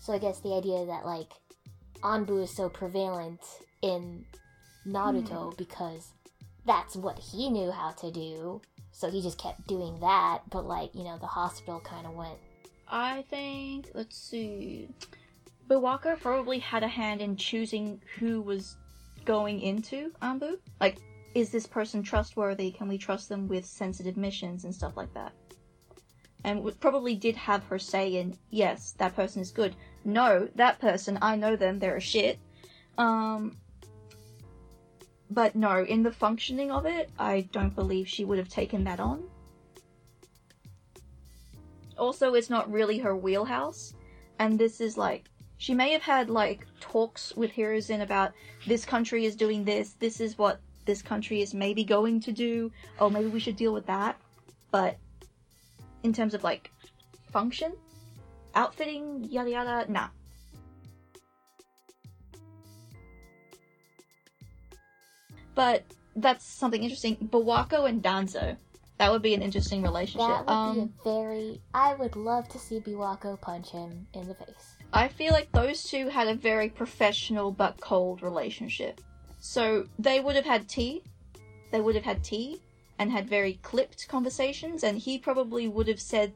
So I guess the idea that like Anbu is so prevalent in Naruto because that's what he knew how to do. So he just kept doing that, but like, you know, the hospital kind of went.
I think, let's see. Biwako probably had a hand in choosing who was going into Anbu. Like, is this person trustworthy? Can we trust them with sensitive missions and stuff like that? And probably did have her say in, yes, that person is good. No, that person, I know them, they're a shit. Um, but no, in the functioning of it, I don't believe she would have taken that on. Also, it's not really her wheelhouse, and this is like she may have had like talks with Hiruzen about this country is doing this, this is what this country is maybe going to do, oh maybe we should deal with that. But in terms of like function, outfitting, yada yada, nah. But that's something interesting. Biwako and Danzo. That would be an interesting relationship.
That would
um,
be a very. I would love to see Biwako punch him in the face.
I feel like those two had a very professional but cold relationship. So they would have had tea. They would have had tea and had very clipped conversations, and he probably would have said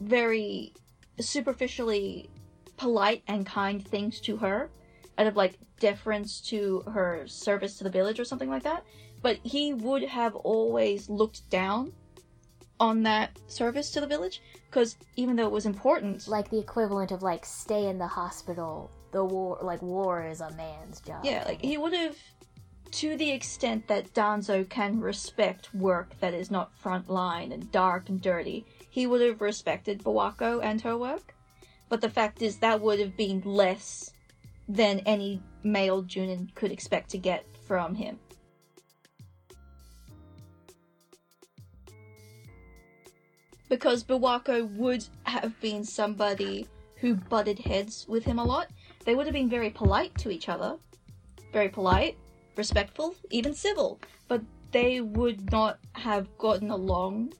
very superficially polite and kind things to her out of like deference to her service to the village or something like that. But he would have always looked down on that service to the village because even though it was important,
Like the equivalent of like stay in the hospital. The war, like war, is a man's job.
Yeah, like he would have, to the extent that Danzo can respect work that is not frontline and dark and dirty, he would have respected Biwako and her work. But the fact is, that would have been less than any male Junin could expect to get from him. Because Biwako would have been somebody who butted heads with him a lot. They would have been very polite to each other, very polite, respectful, even civil, but they would not have gotten along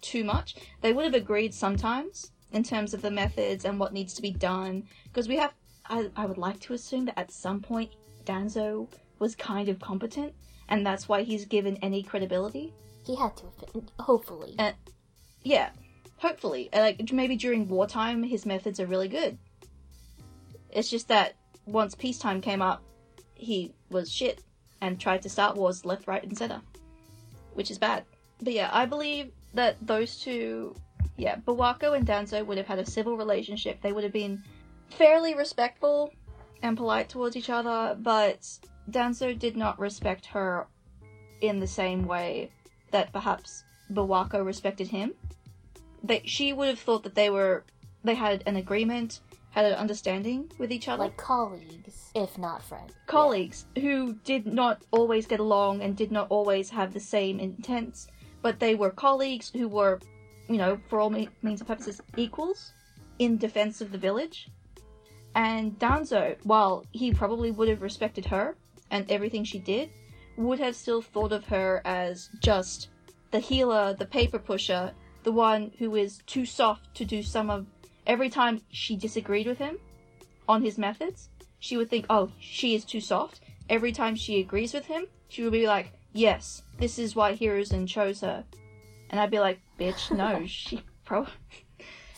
too much. They would have agreed sometimes in terms of the methods and what needs to be done, because we have. I, I would like to assume that at some point Danzo was kind of competent, and that's why he's given any credibility.
he had to. have been- Hopefully,
Uh, Yeah, hopefully. Uh, Like maybe during wartime, his methods are really good. It's just that once peacetime came up, he was shit and tried to start wars left, right, and center, which is bad. But yeah, I believe that those two, yeah, Biwako and Danzo would have had a civil relationship. They would have been fairly respectful and polite towards each other, but Danzo did not respect her in the same way that perhaps Biwako respected him. They, she would have thought that they were they had an agreement, had an understanding with each other.
like colleagues, if not friends.
colleagues who did not always get along and did not always have the same intents, but they were colleagues who were, you know, for all means and purposes, equals in defense of the village. And Danzo, while he probably would have respected her and everything she did, would have still thought of her as just the healer, the paper pusher, the one who is too soft to do some of. Every time she disagreed with him on his methods, she would think, oh, she is too soft. Every time she agrees with him, she would be like, yes, this is why Hiruzen chose her. And I'd be like, bitch, no, she pro.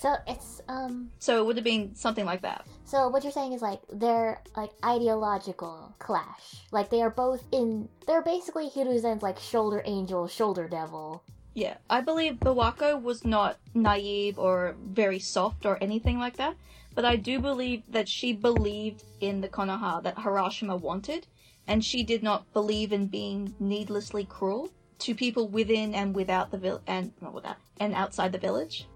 So it's um.
So it would have been something like that.
So what you're saying is like they're like ideological clash. Like they are both in. They're basically Hiruzen's like shoulder angel, shoulder devil.
Yeah, I believe Biwako was not naive or very soft or anything like that, but I do believe that she believed in the Konoha that Hashirama wanted, and she did not believe in being needlessly cruel to people within and without the vil- and not without and outside the village.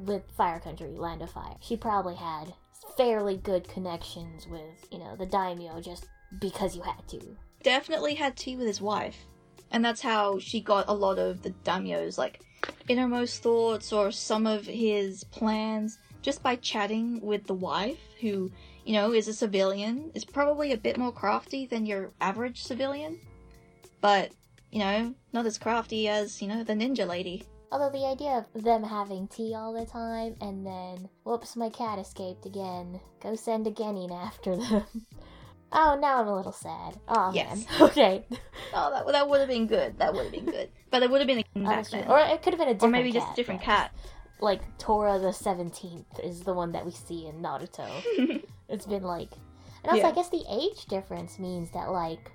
With Fire Country, Land of Fire. She probably had fairly good connections with, you know, the daimyo just because you had to.
Definitely had tea with his wife, and that's how she got a lot of the daimyo's like innermost thoughts or some of his plans just by chatting with the wife, who you know is a civilian, is probably a bit more crafty than your average civilian, but you know not as crafty as you know the ninja lady.
Although the idea of them having tea all the time and then, whoops, my cat escaped again. Go send a Genin after them. oh, now I'm a little sad. Oh
Yes.
man. Okay.
Oh, that that would have been good. That would have been good. But it would have been a back then.
Or it could have been a different. Cat.
Or maybe
cat,
just a different cat.
Like Tora the Seventeenth is the one that we see in Naruto. it's been like, and also
Yeah.
I guess the age difference means that like,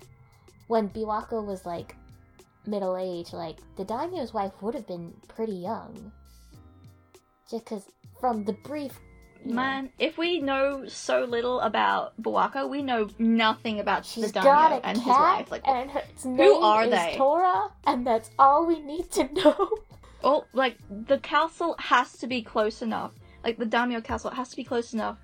when Biwako was like middle age, like the daimyo's wife would have been pretty young. Just because from the brief.
Man, if we know so little about Biwako, we know nothing about the daimyo and his wife. Like,
and her, its name
are they?
Tora, and that's all we need to know.
oh, like the castle has to be close enough. Like the daimyo castle has to be close enough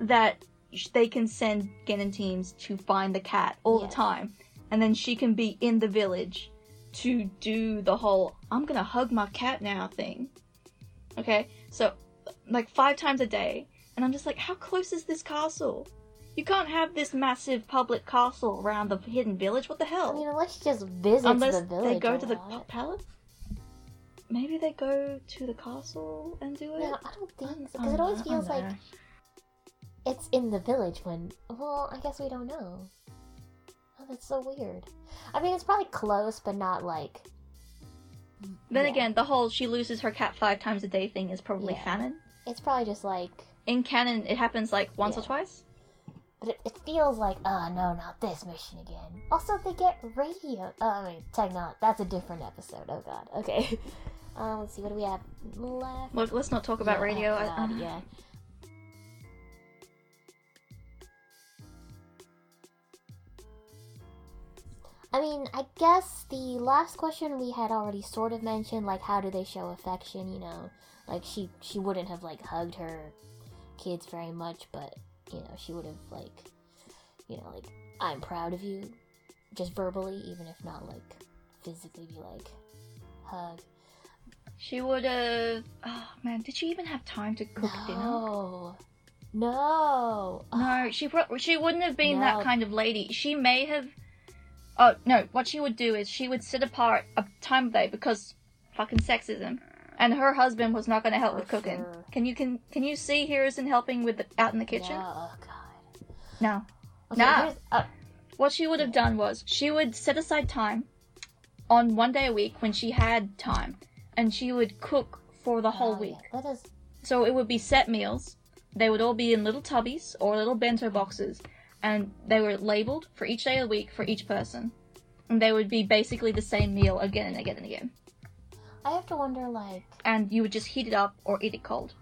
that they can send Genin teams to find the cat all
Yes.
the time, and then she can be in the village to do the whole "I'm gonna hug my cat now" thing. Okay, so like five times a day, and I'm just like, how close is this castle? You can't have this massive public castle around the hidden village. What the hell?
I mean, unless she just visits
Unless
the village.
they go to the pa- palace. Maybe they go to the castle and do it.
No, I don't think so. Because it always feels like it's in the village when. Well, I guess we don't know. That's so weird. I mean, it's probably close, but not like.
Then
Yeah.
again, the whole she loses her cat five times a day thing is probably
Yeah.
canon.
It's probably just like.
In canon, it happens like once or twice.
But it, it feels like, oh no, not this mission again. Also, they get radio. Oh, I mean, techno. That's a different episode. Oh god. Okay. Um, let's see. What do we have left?
Look, let's not talk about
Yeah,
radio.
oh,
I-
God,
uh,
yeah. I mean, I guess the last question we had already sort of mentioned, like how do they show affection? You know, like she she wouldn't have like hugged her kids very much, but you know she would have like, you know, like I'm proud of you, just verbally, even if not like physically, be like hug.
She would have. Oh man, did she even have time to cook dinner?
No, no.
No, she pro- she wouldn't have been
No.
that kind of lady. She may have. Oh no! What she would do is she would sit apart a time of day because fucking sexism, and her husband was not going to help
For
with cooking.
sure.
Can you can can you see here isn't helping with the, out in the kitchen?
Yeah, oh god.
No.
Okay,
Nah.
uh,
What she would have done was she would set aside time on one day a week when she had time, and she would cook for the whole
oh,
week.
yeah, that is.
So it would be set meals. They would all be in little tubbies or little bento boxes, and they were labeled for each day of the week for each person. And they would be basically the same meal again and again and again.
I have to wonder, like,
And you would just heat it up or eat it cold.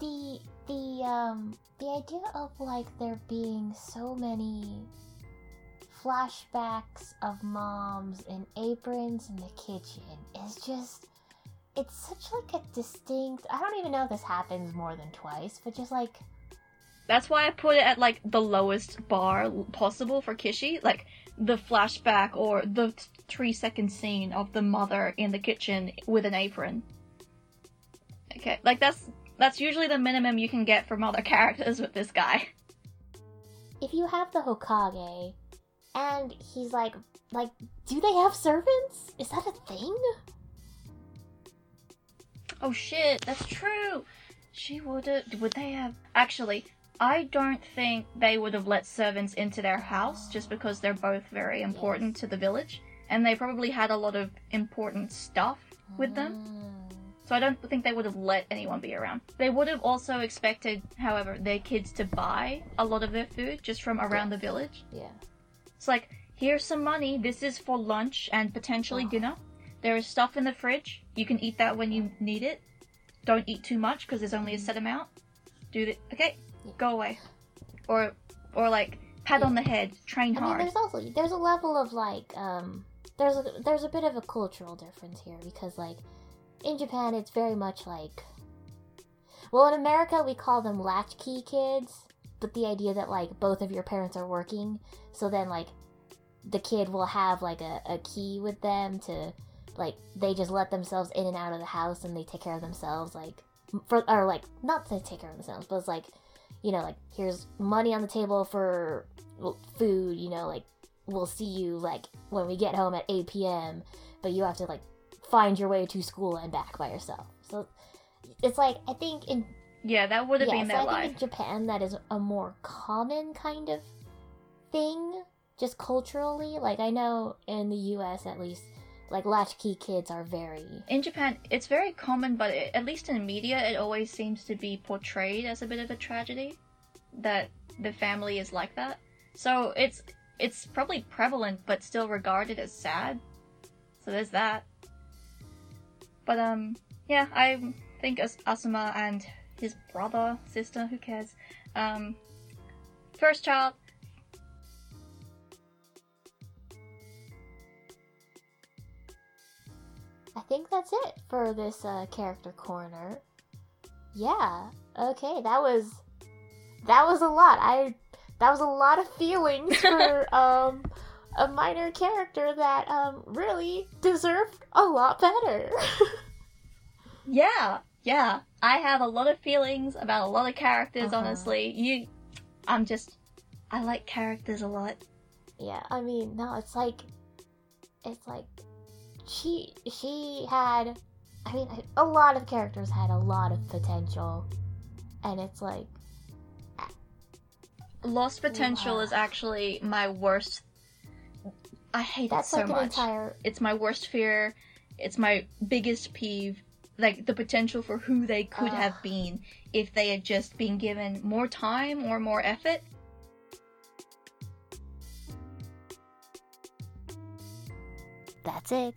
the the um the idea of like there being so many flashbacks of moms in aprons in the kitchen is just it's such like a distinct i don't even know if this happens more than twice but just like
That's why I put it at like the lowest bar possible for Kishi. Like the flashback or the three second scene of the mother in the kitchen with an apron. Okay, like that's that's usually the minimum you can get from other characters with this guy.
if you have the hokage and he's like like do they have servants is that a thing
Oh shit, that's true. She would. Would they have? Actually, I don't think they would have let servants into their house just because they're both very important to the village, and they probably had a lot of important stuff with them.
Mm.
So I don't think they would have let anyone be around. They would have also expected, however, their kids to buy a lot of their food just from around the village.
yeah
It's like, here's some money. This is for lunch and potentially dinner. There is stuff in the fridge. You can eat that when you need it. Don't eat too much because there's only a set amount. Do the okay,
Yeah.
go away. Or, or like pat on the head. Train
I mean,
hard.
there's also there's a level of like um there's a there's a bit of a cultural difference here because like in Japan it's very much like well in America we call them latchkey kids, but the idea that like both of your parents are working, so then like the kid will have like a, a key with them to like they just let themselves in and out of the house and they take care of themselves like for or like not to take care of themselves, but it's like you know like here's money on the table for food, you know, like we'll see you like when we get home at 8 p.m., but you have to like find your way to school and back by yourself. So it's like I think in
yeah, that would have
yeah,
been
so
their
I
life.
think in Japan that is a more common kind of thing, just culturally. Like I know in the U.S. at least, like latchkey kids are very
in Japan, it's very common, but it, at least in media, it always seems to be portrayed as a bit of a tragedy that the family is like that. So it's it's probably prevalent, but still regarded as sad. So there's that. But um, yeah, I think As- Asuma and his brother, sister, who cares? Um, first child.
I think that's it for this uh, character corner. Yeah. Okay, that was that was a lot. I that was a lot of feelings for um a minor character that um really deserved a lot better.
Yeah, yeah. I have a lot of feelings about a lot of characters,
Uh-huh.
honestly. You I'm just I like characters a lot.
yeah, I mean, no, it's like it's like she she had I mean, a lot of characters had a lot of potential. And it's like
Lost Potential
Wow.
is actually my worst I hate
that's
it so
like
much.
entire
It's my worst fear. It's my biggest peeve. Like the potential for who they could
Ugh.
have been if they had just been given more time or more effort.
That's it.